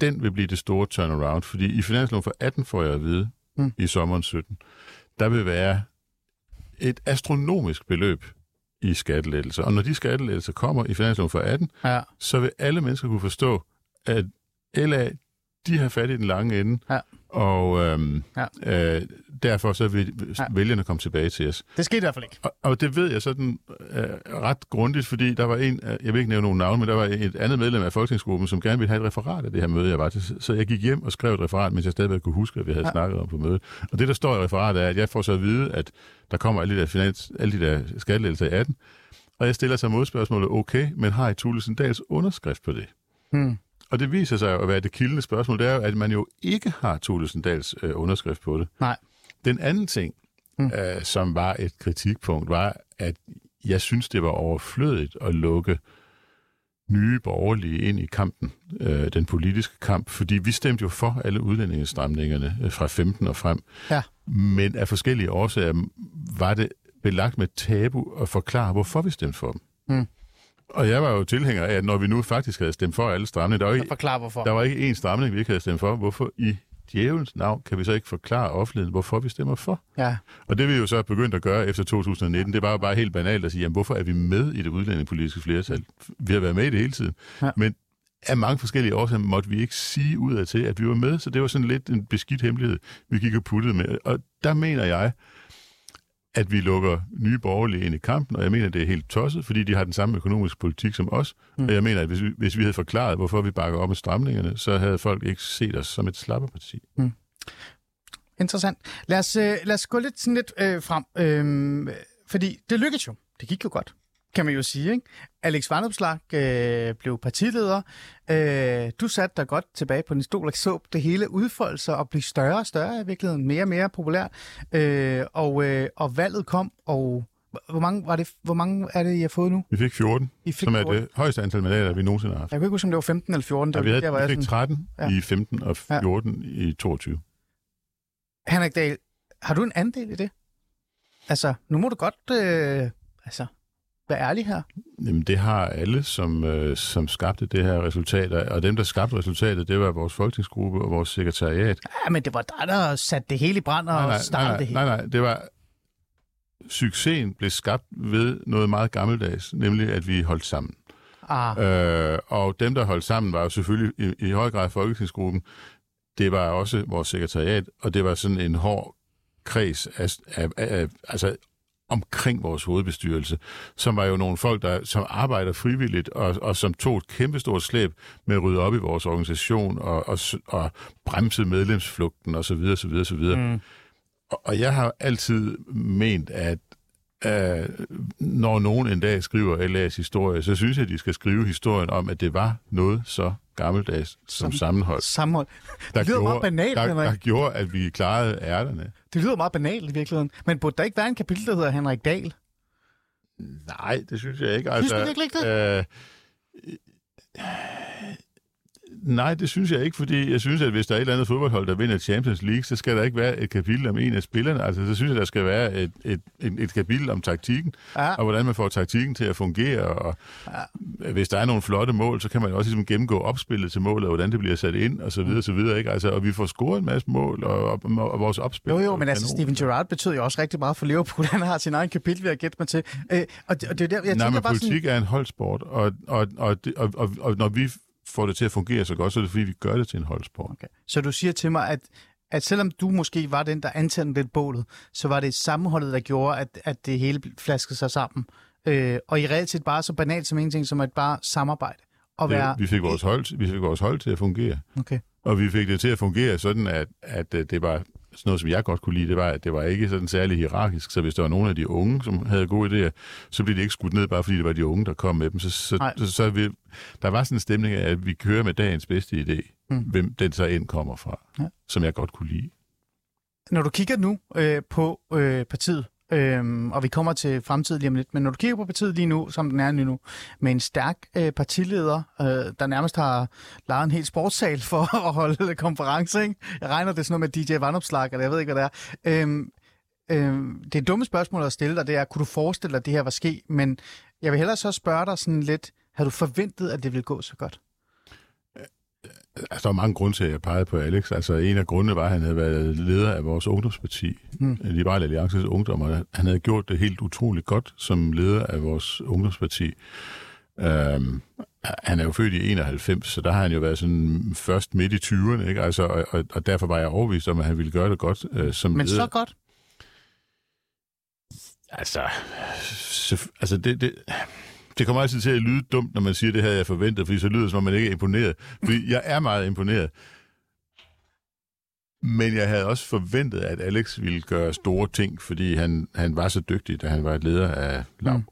den vil blive det store turnaround. Fordi i finansloven for 18 får jeg at vide mm. i sommeren 17, der vil være et astronomisk beløb i skattelettelser. Og når de skattelettelser kommer i finansloven for 18, Ja. så vil alle mennesker kunne forstå, at LA, de har fat i den lange ende, Ja. Og øhm, Ja. øh, derfor så vil Ja. vælgerne komme tilbage til os. Det skete i hvert fald ikke. Og, og det ved jeg sådan øh, ret grundigt, fordi der var en, øh, jeg vil ikke nævne nogen navn, men der var et andet medlem af folketingsgruppen, som gerne ville have et referat af det her møde, jeg var til. Så jeg gik hjem og skrev et referat, mens jeg stadigvæk kunne huske, at vi havde Ja. snakket om på mødet. Og det, der står i referatet, er, at jeg får så at vide, at der kommer alle de der, finans, alle de der skattelettelser i 18, og jeg stiller så modspørgsmålet, okay, men har I Thulesen Dahls underskrift på det? Hmm. Og det viser sig jo at være det kildende spørgsmål, det er jo, at man jo ikke har Thulesen Dahls øh, underskrift på det. Nej. Den anden ting, mm. øh, som var et kritikpunkt, var, at jeg synes, det var overflødigt at lukke nye borgerlige ind i kampen, øh, den politiske kamp, fordi vi stemte jo for alle udlændingestramningerne øh, fra 15 og frem. Ja. Men af forskellige årsager var det belagt med tabu at forklare, hvorfor vi stemte for dem. Mm. Og jeg var jo tilhænger af, at når vi nu faktisk havde stemt for alle stramninger, der var, ikke, Forklar hvorfor. der var ikke én stramning, vi ikke havde stemt for. Hvorfor i djævelens navn kan vi så ikke forklare offentligheden, hvorfor vi stemmer for? Ja. Og det vi jo så er begyndt at gøre efter 2019, det var jo bare helt banalt at sige, jamen hvorfor er vi med i det udlændingepolitiske flertal? Vi har været med i det hele tiden. Ja. Men af mange forskellige årsager måtte vi ikke sige ud af til, at vi var med, så det var sådan lidt en beskidt hemmelighed, vi gik og puttede med. Og der mener jeg, at vi lukker nye borgerlige ind i kampen, og jeg mener, det er helt tosset, fordi de har den samme økonomiske politik som os. Mm. Mm. Og jeg mener, at hvis vi, hvis vi havde forklaret, hvorfor vi bakker op med stramningerne, så havde folk ikke set os som et slapperparti. Interessant. Lad os, øh, lad os gå lidt, sådan lidt øh, frem, øh, fordi det lykkedes jo. Det gik jo godt, kan man jo sige. Ikke? Alex Vanopslag øh, blev partileder. Øh, du satte dig godt tilbage på din stol og så det hele udfolde sig og blive større og større i virkeligheden, mere og mere populært. Øh, og, øh, og valget kom, og hvor mange, var det, hvor mange er det, I har fået nu? Vi fik 14, I fik som er 14. det højeste antal mandater, vi nogensinde har haft. Jeg kan ikke huske, om det var 15 eller 14. Det Ja, var vi, havde, der, jeg vi fik sådan, 13 Ja. i 15 og Ja. 14 ja. i 22. Henrik Dahl, har du en andel i det? Altså, nu må du godt øh, altså, være ærlig her. Jamen, det har alle, som, øh, som skabte det her resultat. Og dem, der skabte resultatet, det var vores folketingsgruppe og vores sekretariat. Ja, men det var dig, der satte det hele i brand og startede nej, det hele. nej, nej, det var... Succesen blev skabt ved noget meget gammeldags, nemlig at vi holdt sammen. Ah, Øh, og dem, der holdt sammen, var jo selvfølgelig i, i høj grad folketingsgruppen. Det var også vores sekretariat, og det var sådan en hård kreds af, af, af, altså omkring vores hovedbestyrelse, som var jo nogle folk, der som arbejder frivilligt, og, og som tog et kæmpestort slæb med at rydde op i vores organisation, og, og, og bremse medlemsflugten, osv. osv., osv. mm, Og, og jeg har altid ment, at øh, når nogen en dag skriver LA's historie, så synes jeg, at de skal skrive historien om, at det var noget så gammeldags som Som- sammenhold, sammenhold. der, lyder meget banalt, der, Henrik. der gjorde, at vi klarede ærterne. Det lyder meget banalt i virkeligheden. Men burde der ikke være en kapitel, der hedder Henrik Dahl? Nej, det synes jeg ikke. Synes du Altså, virkelig ikke Øh, nej, det synes jeg ikke, fordi jeg synes, at hvis der er et eller andet fodboldhold, der vinder Champions League, så skal der ikke være et kapitel om en af spillerne. Altså, så synes jeg, der skal være et, et, et, et kapitel om taktikken, Ja. og hvordan man får taktikken til at fungere. Og ja. hvis der er nogle flotte mål, så kan man også ligesom gennemgå opspillet til målet, og hvordan det bliver sat ind, og så videre, så videre. Ikke? Altså, og vi får scoret en masse mål, og, og, og vores opspil. Jo, jo, men altså. Steven Gerrard betød jo også rigtig meget for Liverpool. Han har sin egen kapitel, vil jeg gætte mig til. Øh, og, det, og det er der, jeg Nej, tænker men bare politik sådan... er en holdsport, og, og, og, det, og, og, og når vi får det til at fungere så godt, så er det fordi, vi gør det til en holdsport. Okay. Så du siger til mig, at, at selvom du måske var den, der antændte lidt bålet, så var det sammenholdet, der gjorde, at, at det hele flaskede sig sammen. Øh, og i reelt set bare så banalt som ingenting, som at bare samarbejde. Og være... Det, vi, fik vores hold, vi fik vores hold til at fungere. Okay. Og vi fik det til at fungere sådan, at, at øh, det var sådan noget, som jeg godt kunne lide, det var, at det var ikke sådan særlig hierarkisk. Så hvis der var nogen af de unge, som havde gode idéer, så blev de ikke skudt ned, bare fordi det var de unge, der kom med dem. Så, så, Nej. så, så vi, der var sådan en stemning af, at vi kører med dagens bedste idé, Mm. hvem den så end kommer fra, ja. som jeg godt kunne lide. Når du kigger nu øh, på øh, partiet, Øhm, og vi kommer til fremtiden lige om lidt, men når du kigger på partiet lige nu, som den er lige nu, med en stærk øh, partileder, øh, der nærmest har lejet en hel sportssal for at holde konference, ikke? Jeg regner det sådan noget med DJ Vandopslag, eller jeg ved ikke, hvad det er. Øhm, øhm, det er et dumme spørgsmål at stille dig, det er, kunne du forestille dig, at det her var ske? Men jeg vil hellere så spørge dig sådan lidt, har du forventet, at det ville gå så godt? Altså, der var mange grunde til, at jeg pegede på Alex. Altså, en af grundene var, at han havde været leder af vores ungdomsparti, mm. Liberale Alliances Ungdom, og han havde gjort det helt utroligt godt som leder af vores ungdomsparti. Um, han er jo født i 91, så der har han jo været sådan først midt i 20'erne, ikke? Altså, og, og, og derfor var jeg overbevist om, at han ville gøre det godt uh, som Men leder. så godt. Altså, så, altså det, det, det kommer altid til at lyde dumt, når man siger, det havde jeg forventet, fordi så lyder det, som om man ikke er imponeret. Fordi jeg er meget imponeret. Men jeg havde også forventet, at Alex ville gøre store ting, fordi han, han var så dygtig, da han var leder af LAV. Mm.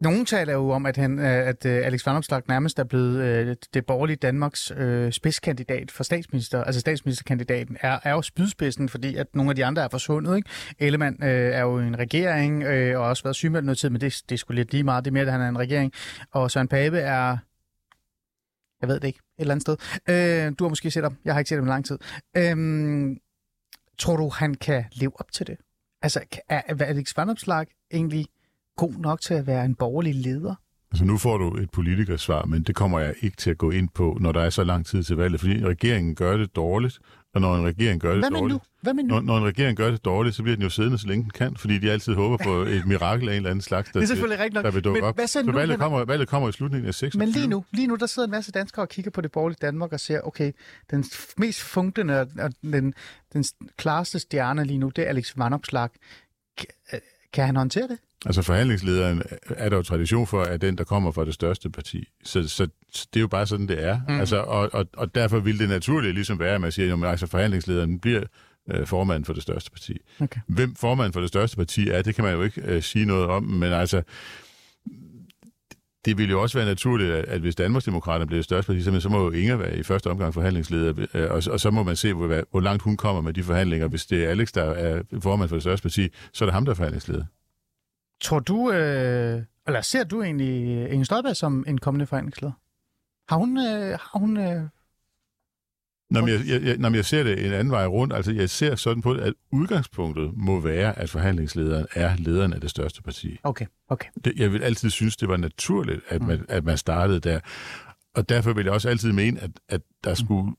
Nogle taler jo om, at, han, øh, at øh, Alex Vanopslagh nærmest er blevet øh, det borgerlige Danmarks spidskandidat for statsminister. Altså statsministerkandidaten er, er jo spydspidsen, fordi at nogle af de andre er forsvundet. Ikke? Ellemann øh, er jo en regering øh, og har også været sygemeldt noget tid, men det, det er sgu lidt lige meget. Det er mere, at han er en regering. Og Søren Pape er... Jeg ved det ikke. Et eller andet sted. Øh, du har måske set ham. Jeg har ikke set ham i lang tid. Øh, tror du, han kan leve op til det? Altså, er, er Alex Vanopslagh egentlig god nok til at være en borgerlig leder? Altså nu får du et politikersvar, men det kommer jeg ikke til at gå ind på, når der er så lang tid til valget, fordi regeringen gør det dårligt, og når en regering gør det Hvad dårligt... nu? Hvad nu? Når, når en regering gør det dårligt, så bliver den jo siddende, så længe den kan, fordi de altid håber på et mirakel af en eller anden slags, der, Det er selvfølgelig rigtigt nok. der vil dukke Men op. hvad så så nu, valget kommer, valget kommer i slutningen af 26. Men lige nu, lige nu, der sidder en masse danskere og kigger på det borgerlige Danmark og ser, okay, den mest funklende og den, den klareste stjerne lige nu, det er Alex Vanopslagh. Kan, kan han håndtere det? Altså forhandlingslederen er der jo tradition for, at den, der kommer fra det største parti. Så, så, det er jo bare sådan, det er. Mm. Altså, og, og, og derfor vil det naturligt ligesom være, at man siger, at altså, forhandlingslederen bliver øh, formand for det største parti. Okay. Hvem formand for det største parti er, det kan man jo ikke øh, sige noget om, men altså, det ville jo også være naturligt, at, at hvis Danmarksdemokraterne bliver det største parti, så, så må jo Inger være i første omgang forhandlingsleder, øh, og, og så må man se, hvor, hvor langt hun kommer med de forhandlinger. Hvis det er Alex, der er formand for det største parti, så er det ham, der er forhandlingsleder. Tror du, øh, eller ser du egentlig Inger Støjberg som en kommende forhandlingsleder? Har hun, øh, har hun øh, Når jeg, jeg, jeg, når jeg ser det en anden vej rundt, altså jeg ser sådan på det, at udgangspunktet må være, at forhandlingslederen er lederen af det største parti. Okay, okay. Det, jeg vil altid synes, det var naturligt, at man, at man startede der. Og derfor vil jeg også altid mene, at, at der skulle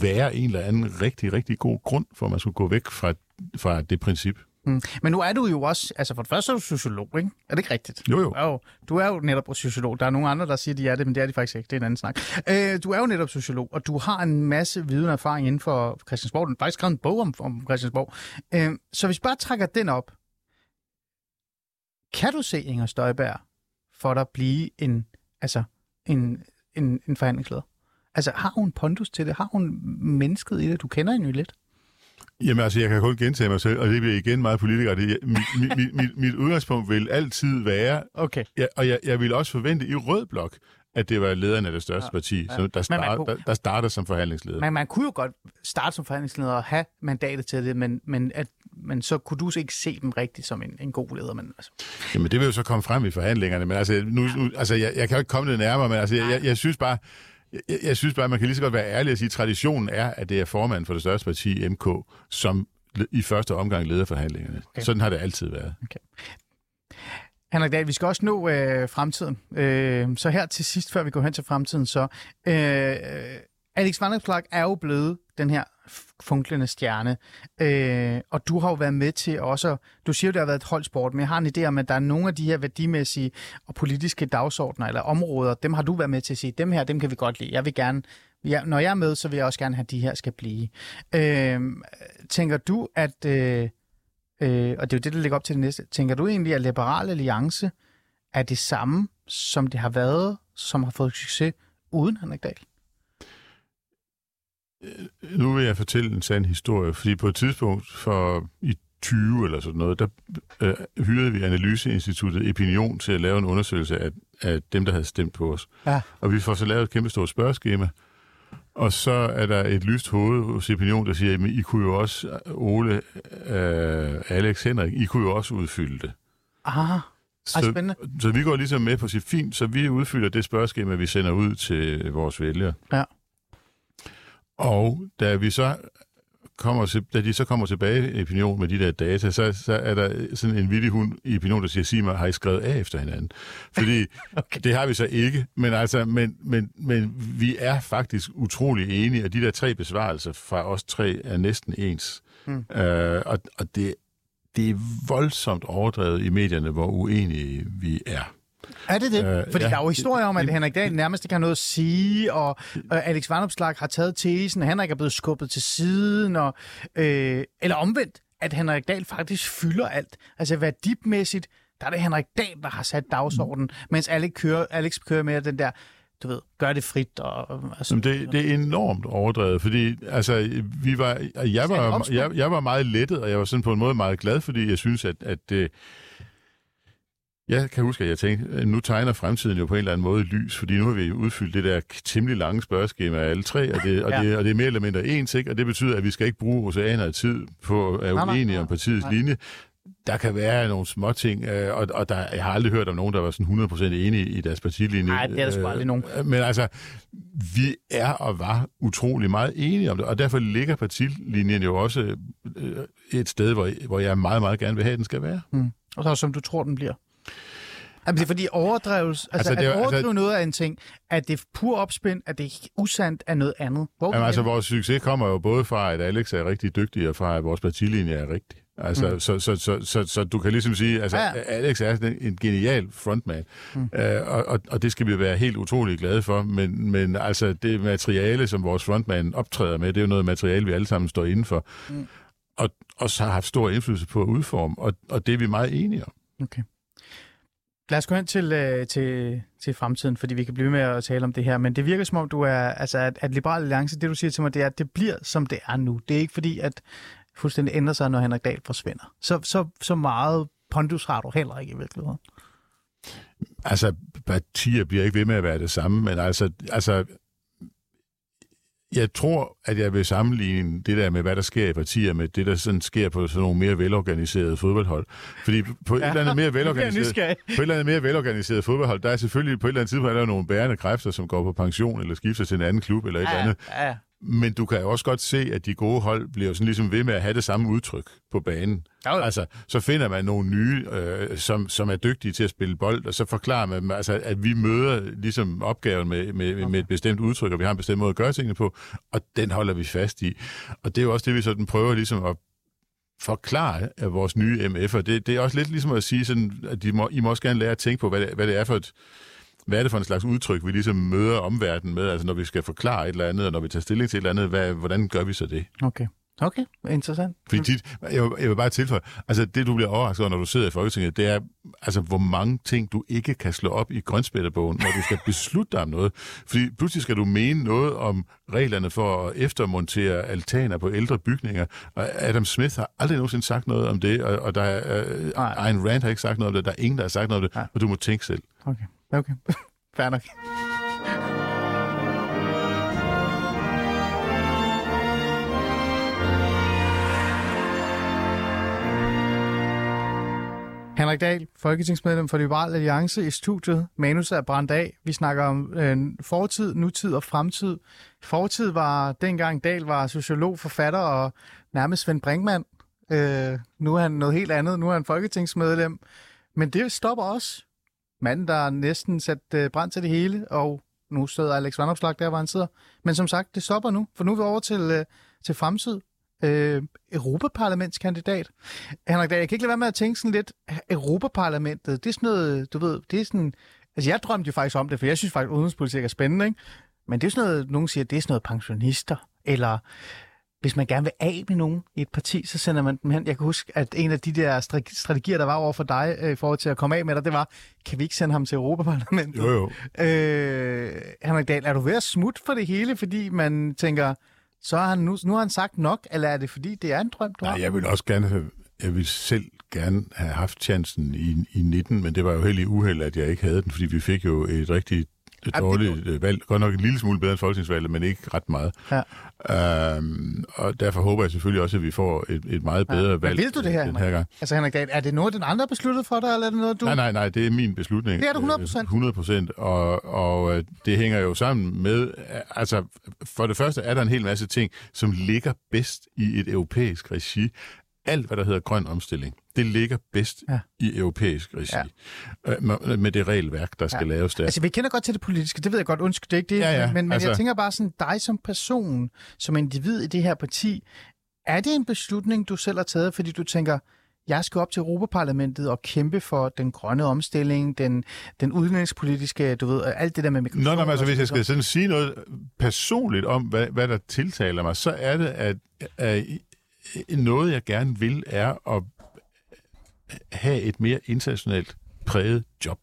være en eller anden rigtig, rigtig god grund for, at man skulle gå væk fra, fra det princip. Mm. Men nu er du jo også, altså for det første er du sociolog, ikke? Er det ikke rigtigt? Jo, jo. Du er jo, du er jo netop sociolog. Der er nogle andre, der siger, de er det, men det er de faktisk ikke. Det er en anden snak. Øh, du er jo netop sociolog, og du har en masse viden og erfaring inden for Christiansborg. Du har faktisk skrevet en bog om, om Christiansborg. Øh, så hvis vi bare trækker den op, kan du se Inger Støjberg for dig blive en, altså, en, en, en forhandlingsleder? Altså, har hun pondus til det? Har hun mennesket i det? Du kender hende jo lidt. Jamen altså, jeg kan kun gentage mig selv, og det bliver igen meget politikere. Det, mit, mit, mit, mit udgangspunkt vil altid være, Okay. ja, og jeg, jeg vil også forvente i rød blok, at det var lederen af det største Ja, parti, ja. så der, start, kunne- der, der starter som forhandlingsleder. Men man kunne jo godt starte som forhandlingsleder og have mandatet til det, men, men, at, men så kunne du så ikke se dem rigtigt som en, en god leder. Men, altså, Jamen, det vil jo så komme frem i forhandlingerne, men altså, nu, nu, altså jeg, jeg kan jo ikke komme det nærmere, men altså, jeg, jeg, jeg synes bare, jeg, jeg synes bare, man kan lige så godt være ærlig og sige, at traditionen er, at det er formanden for det største parti, MK, som i første omgang leder forhandlingerne. Okay. Okay. Sådan har det altid været. Henrik Dahl, vi skal også nå øh, fremtiden. Øh, så her til sidst, før vi går hen til fremtiden, så øh, Alex Vanderplak er jo blevet den her funklende stjerne. Øh, og du har jo været med til også, du siger jo, det har været et holdsport, men jeg har en idé om, at der er nogle af de her værdimæssige og politiske dagsordner eller områder, dem har du været med til at sige, dem her, dem kan vi godt lide. Jeg vil gerne, ja, når jeg er med, så vil jeg også gerne have, at de her skal blive. Øh, tænker du, at, øh, øh, og det er jo det, der ligger op til det næste, tænker du egentlig, at Liberal Alliance er det samme, som det har været, som har fået succes uden Henrik Dahl? Nu vil jeg fortælle en sand historie, fordi på et tidspunkt for i 20 eller sådan noget, der øh, hyrede vi Analyseinstituttet Opinion til at lave en undersøgelse af, af dem, der havde stemt på os. Ja. Og vi får så lavet et kæmpe stort spørgeskema, og så er der et lyst hoved hos Opinion, der siger, at I kunne jo også, Ole, øh, Alex, Henrik, I kunne jo også udfylde det. Aha, Ej, spændende. så vi går ligesom med på sit fint, så vi udfylder det spørgeskema, vi sender ud til vores vælgere. Ja. Og da vi så kommer, til- da de så kommer tilbage i opinion med de der data, så, så er der sådan en vildig hund i opinion, der siger, sig mig, har I skrevet af efter hinanden? Fordi okay. det har vi så ikke, men, altså, men, men, men vi er faktisk utrolig enige, og de der tre besvarelser fra os tre er næsten ens. Mm. Øh, og og det, det er voldsomt overdrevet i medierne, hvor uenige vi er. Er det det? Øh, Fordi ja. der er jo historier om, at Henrik Dahl nærmest ikke har noget at sige, og øh, Alex Vanopslag har taget tesen, Henrik er blevet skubbet til siden, og, øh, eller omvendt, at Henrik Dahl faktisk fylder alt. Altså værdimæssigt, der er det Henrik Dahl, der har sat dagsordenen, mens Alex kører, Alex kører med den der, du ved, gør det frit. Og, og altså, Jamen, det, det er enormt overdrevet, fordi altså, vi var, jeg, var, jeg, jeg var meget lettet, og jeg var sådan på en måde meget glad, fordi jeg synes, at, at det, jeg kan huske, at jeg tænkte, at nu tegner fremtiden jo på en eller anden måde lys, fordi nu har vi udfyldt det der temmelig lange spørgeskema af alle tre, og det, og, Ja. det, og det er mere eller mindre ens, ikke? og det betyder, at vi skal ikke bruge oceaner af tid på at være uenige om partiets nej. linje. Der kan være nogle små ting, øh, og, og der, jeg har aldrig hørt om nogen, der var sådan 100% enige i deres partilinje. Nej, det er der sgu aldrig nogen. Øh, Men altså, vi er og var utrolig meget enige om det, og derfor ligger partilinjen jo også øh, et sted, hvor, hvor jeg meget, meget gerne vil have, at den skal være. og så som du tror, den bliver. Jamen, det er fordi overdrevs, altså, Altså, altså det er at jo- overdrive altså- noget af en ting, at det er pur opspind, at det er usandt af noget andet. Hvor Jamen, altså, vores succes kommer jo både fra, at Alex er rigtig dygtig, og fra, at vores partilinje er rigtig. Altså, mm. så, så, så, så, så, du kan ligesom sige, altså, Ja. Alex er en, en genial frontman, mm. øh, og, og, og det skal vi være helt utrolig glade for, men, men altså, det materiale, som vores frontman optræder med, det er jo noget materiale, vi alle sammen står inden for, mm. og også har haft stor indflydelse på at udforme, og, og det er vi meget enige om. Okay. Lad os gå hen til, øh, til, til fremtiden, fordi vi kan blive med at tale om det her. Men det virker som om, du er, altså, at, at Liberal Alliance, det du siger til mig, det er, at det bliver, som det er nu. Det er ikke fordi, at fuldstændig ændrer sig, når Henrik Dahl forsvinder. Så, så, så meget pondus har du heller ikke i virkeligheden. Altså, partier bliver ikke ved med at være det samme, men altså, altså jeg tror, at jeg vil sammenligne det der med, hvad der sker i partier, med det, der sådan sker på sådan nogle mere velorganiserede fodboldhold. Fordi på et eller andet mere velorganiseret, på et eller andet mere velorganiseret fodboldhold, der er selvfølgelig på et eller andet tidspunkt er der nogle bærende kræfter, som går på pension eller skifter til en anden klub eller et eller andet. ja. Men du kan jo også godt se, at de gode hold bliver sådan ligesom ved med at have det samme udtryk på banen. Jo. Altså, så finder man nogle nye, øh, som, som er dygtige til at spille bold, og så forklarer man dem, altså, at vi møder ligesom opgaven med, med, okay. med et bestemt udtryk, og vi har en bestemt måde at gøre tingene på, og den holder vi fast i. Og det er jo også det, vi sådan prøver ligesom at forklare af vores nye MF'er. Det, det er også lidt ligesom at sige, sådan, at de må, I må også gerne lære at tænke på, hvad det, hvad det er for et hvad er det for en slags udtryk, vi ligesom møder omverdenen med, altså når vi skal forklare et eller andet, og når vi tager stilling til et eller andet, hvad, hvordan gør vi så det? Okay. Okay, interessant. Fordi tit, jeg, vil, jeg vil bare tilføje, altså det du bliver overrasket over, når du sidder i Folketinget, det er, altså hvor mange ting du ikke kan slå op i grønspætterbogen, når du skal beslutte dig om noget. Fordi pludselig skal du mene noget om reglerne for at eftermontere altaner på ældre bygninger, og Adam Smith har aldrig nogensinde sagt noget om det, og, og der er, øh. Ayn Rand har ikke sagt noget om det, der er ingen, der har sagt noget om det, Nej. og du må tænke selv. Okay, okay. Fair nok. Henrik Dahl, folketingsmedlem for Liberal Alliance i studiet. Manus er brændt af. Vi snakker om øh, fortid, nutid og fremtid. Fortid var dengang Dahl var sociolog, forfatter og nærmest Svend Brinkmann. Øh, nu er han noget helt andet. Nu er han folketingsmedlem. Men det stopper også. Manden, der næsten sat øh, brand til det hele, og nu sidder Alex Vandopslag der, hvor han sidder. Men som sagt, det stopper nu, for nu er vi over til, øh, til fremtid. Øh, Europaparlamentskandidat. Henrik Dahl, jeg kan ikke lade være med at tænke sådan lidt, Europaparlamentet, det er sådan noget, du ved, det er sådan, altså jeg drømte jo faktisk om det, for jeg synes faktisk, at udenrigspolitik er spændende, ikke? Men det er sådan noget, nogen siger, det er sådan noget pensionister, eller hvis man gerne vil af med nogen i et parti, så sender man dem hen. Jeg kan huske, at en af de der stra- strategier, der var over for dig øh, i forhold til at komme af med dig, det var, kan vi ikke sende ham til Europaparlamentet? Jo, jo. Øh, Henrik Dahl, er du ved at smutte for det hele, fordi man tænker, så har han nu, nu har han sagt nok, eller er det fordi, det er en drøm, du har? Nej, jeg vil også gerne have, jeg vil selv gerne have haft chancen i, i 19, men det var jo helt i uheld, at jeg ikke havde den, fordi vi fik jo et rigtig et dårligt øh, valg. Godt nok en lille smule bedre end folketingsvalget, men ikke ret meget. Ja. Øhm, og derfor håber jeg selvfølgelig også, at vi får et, et meget bedre Ja. valg Men vil du det her, den her gang. Altså Henrik Dahl, er det noget, den andre har besluttet for dig, eller er det noget, du... Nej, nej, nej, det er min beslutning. Det er det 100%. Øh, 100 procent, og, og øh, det hænger jo sammen med, øh, altså for det første er der en hel masse ting, som ligger bedst i et europæisk regi. Alt, hvad der hedder grøn omstilling, det ligger bedst Ja. i europæisk regi. Ja. Med, med det regelværk, der skal Ja. laves der. Altså, vi kender godt til det politiske, det ved jeg godt, undskyld, det er ikke det, Ja, ja, men, men jeg altså- tænker bare sådan, dig som person, som individ i det her parti, er det en beslutning, du selv har taget, fordi du tænker, jeg skal op til Europaparlamentet og kæmpe for den grønne omstilling, den, den udenrigspolitiske, du ved, alt det der med migration. Nå, nå, men altså, hvis jeg skal sådan sige noget personligt om, hvad, hvad der tiltaler mig, så er det, at, at Øh, noget, jeg gerne vil, er at have et mere internationalt præget job.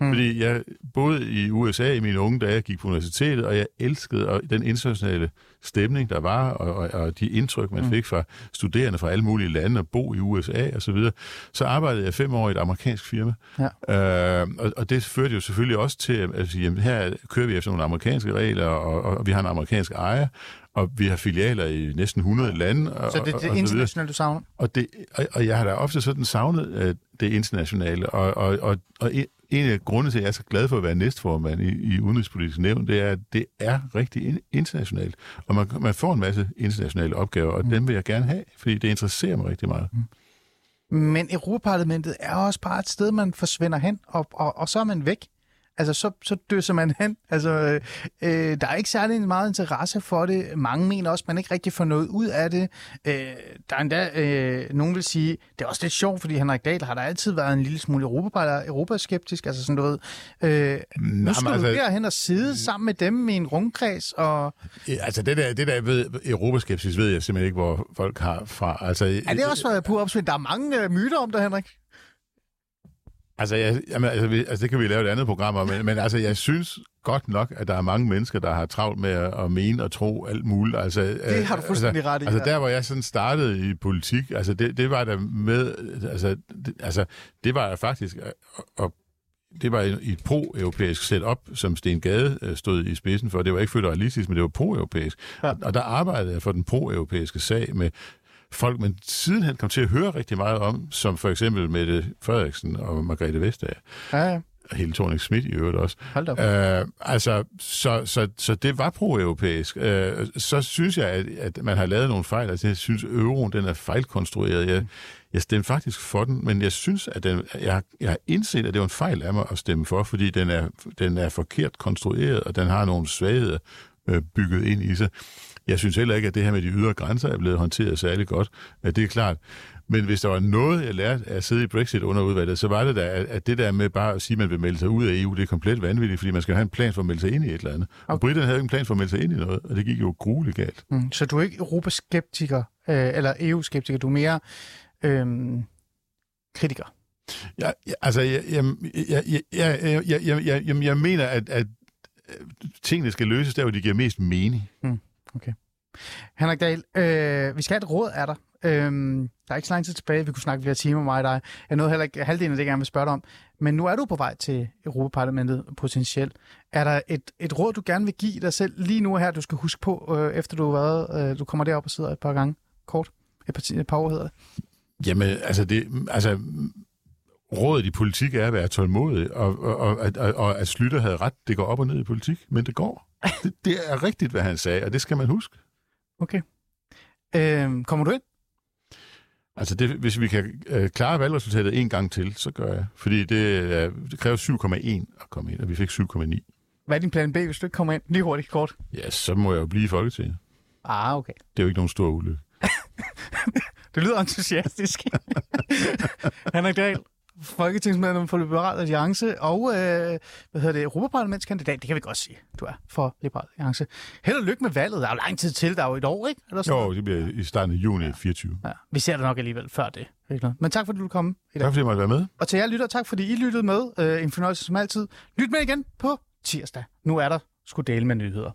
Mm. Fordi jeg boede i USA i mine unge dage, jeg gik på universitetet, og jeg elskede den internationale stemning, der var, og, og, og de indtryk, man mm. fik fra studerende fra alle mulige lande, og bo i USA og så videre. Så arbejdede jeg fem år i et amerikansk firma, Ja. øh, og, og det førte jo selvfølgelig også til, at altså, jamen, her kører vi efter nogle amerikanske regler, og, og, og vi har en amerikansk ejer, og vi har filialer i næsten 100 lande. Og, Så det er det internationale, du savner? Og, det, og, og jeg har da ofte sådan savnet øh, det internationale, og, og, og, og en- af grundene til, at jeg er så glad for at være næstformand i, i Udenrigspolitisk Nævn, det er, at det er rigtig in- internationalt. Og man, man får en masse internationale opgaver, og mm. dem vil jeg gerne have, fordi det interesserer mig rigtig meget. Mm. Men Europaparlamentet er også bare et sted, man forsvinder hen, og, og, og så er man væk. Altså, så, så døser man hen. Altså, øh, der er ikke særlig meget interesse for det. Mange mener også, at man ikke rigtig får noget ud af det. Øh, der er endda, øh, nogen vil sige, det er også lidt sjovt, fordi Henrik Dahl har der altid været en lille smule Europa, europaskeptisk. Altså sådan, du ved, øh, nu skal altså- du derhen og sidde sammen med dem i en rundkreds, og altså det der, det der ved, europaskepsis ved jeg simpelthen ikke, hvor folk har fra. Altså, er det også på opsving? Der er mange øh, myter om det, Henrik. Altså, jeg, jamen, altså, vi, altså, det kan vi lave et andet program om, men, men altså, jeg synes godt nok, at der er mange mennesker, der har travlt med at, at mene og tro alt muligt. Altså, Det har du fuldstændig altså, ret i, Altså, der, hvor jeg sådan startede i politik, altså, det, det var der med, altså, det, altså, det var jeg faktisk, og, og det var i et pro-europæisk setup, som Sten Gade øh, stod i spidsen for. Det var ikke føderalistisk, men det var pro-europæisk. Ja. Og der arbejdede jeg for den pro-europæiske sag med folk, man sidenhen kom til at høre rigtig meget om, som for eksempel Mette Frederiksen og Margrethe Vestager Ja, ja. og hele Thorning Schmidt i øvrigt også. Hold da op. Øh, altså, så, så, så det var pro-europæisk. Øh, så synes jeg, at, at man har lavet nogle fejl. Altså, jeg synes, euroen den er fejlkonstrueret. Jeg, jeg stemte faktisk for den, men jeg synes, at den, jeg, jeg har indset, at det var en fejl af mig at stemme for, fordi den er, den er forkert konstrueret, og den har nogle svagheder øh, bygget ind i sig. Jeg synes heller ikke, at det her med de ydre grænser er blevet håndteret særlig godt. Ja, det er klart. Men hvis der var noget, jeg lærte af at sidde i Brexit under udvalget, så var det da, at det der med bare at sige, at man vil melde sig ud af EU, det er komplet vanvittigt, fordi man skal have en plan for at melde sig ind i et eller andet. Og britterne havde ikke en plan for at melde sig ind i noget, og det gik jo grueligt galt. Mm. Så du er ikke europaskeptiker, øh, eller EU-skeptiker, du er mere øh, kritiker. Jeg, altså, jeg, jeg, jeg, jeg, jeg, jeg, jeg, jeg, mener, at, at øh, tingene skal løses der, hvor de giver mest mening. Okay. Henrik Dahl, øh, vi skal have et råd af dig. Øh, der er ikke så lang tid tilbage, vi kunne snakke flere timer med mig og dig. Jeg nåede heller ikke halvdelen af det, jeg gerne vil spørge dig om. Men nu er du på vej til Europaparlamentet potentielt. Er der et, et råd, du gerne vil give dig selv lige nu her, du skal huske på, øh, efter du har været, øh, du kommer derop og sidder et par gange kort? Et par, et par år hedder det. Jamen, altså, det, altså rådet i politik er at være tålmodig, og, og, og, og, og at Slytter havde ret, det går op og ned i politik, men det går. Det, det er rigtigt, hvad han sagde, og det skal man huske. Okay. Øh, kommer du ind? Altså, det, hvis vi kan øh, klare valgresultatet en gang til, så gør jeg. Fordi det, øh, det kræver 7,1 at komme ind, og vi fik 7,9. Hvad er din plan B, hvis du ikke kommer ind? Lige hurtigt, kort. Ja, så må jeg jo blive i Folketinget. Ah, okay. Det er jo ikke nogen stor ulykke. Det lyder entusiastisk. Henrik Dahl, folketingsmedlem for Liberal Alliance og øh, hvad hedder det, Europaparlamentskandidat, det kan vi godt sige, du er for Liberal Alliance. Held og lykke med valget. Der er jo lang tid til, der er jo et år, ikke? Eller sådan Jo, det bliver i starten af juni 24. Ja, vi ser det nok alligevel før det. Men tak fordi du kom i dag. Tak fordi jeg måtte være med. Og til jer lytter, tak fordi I lyttede med. Øh, en fornøjelse som altid. Lyt med igen på tirsdag. Nu er der skulle dele med nyheder.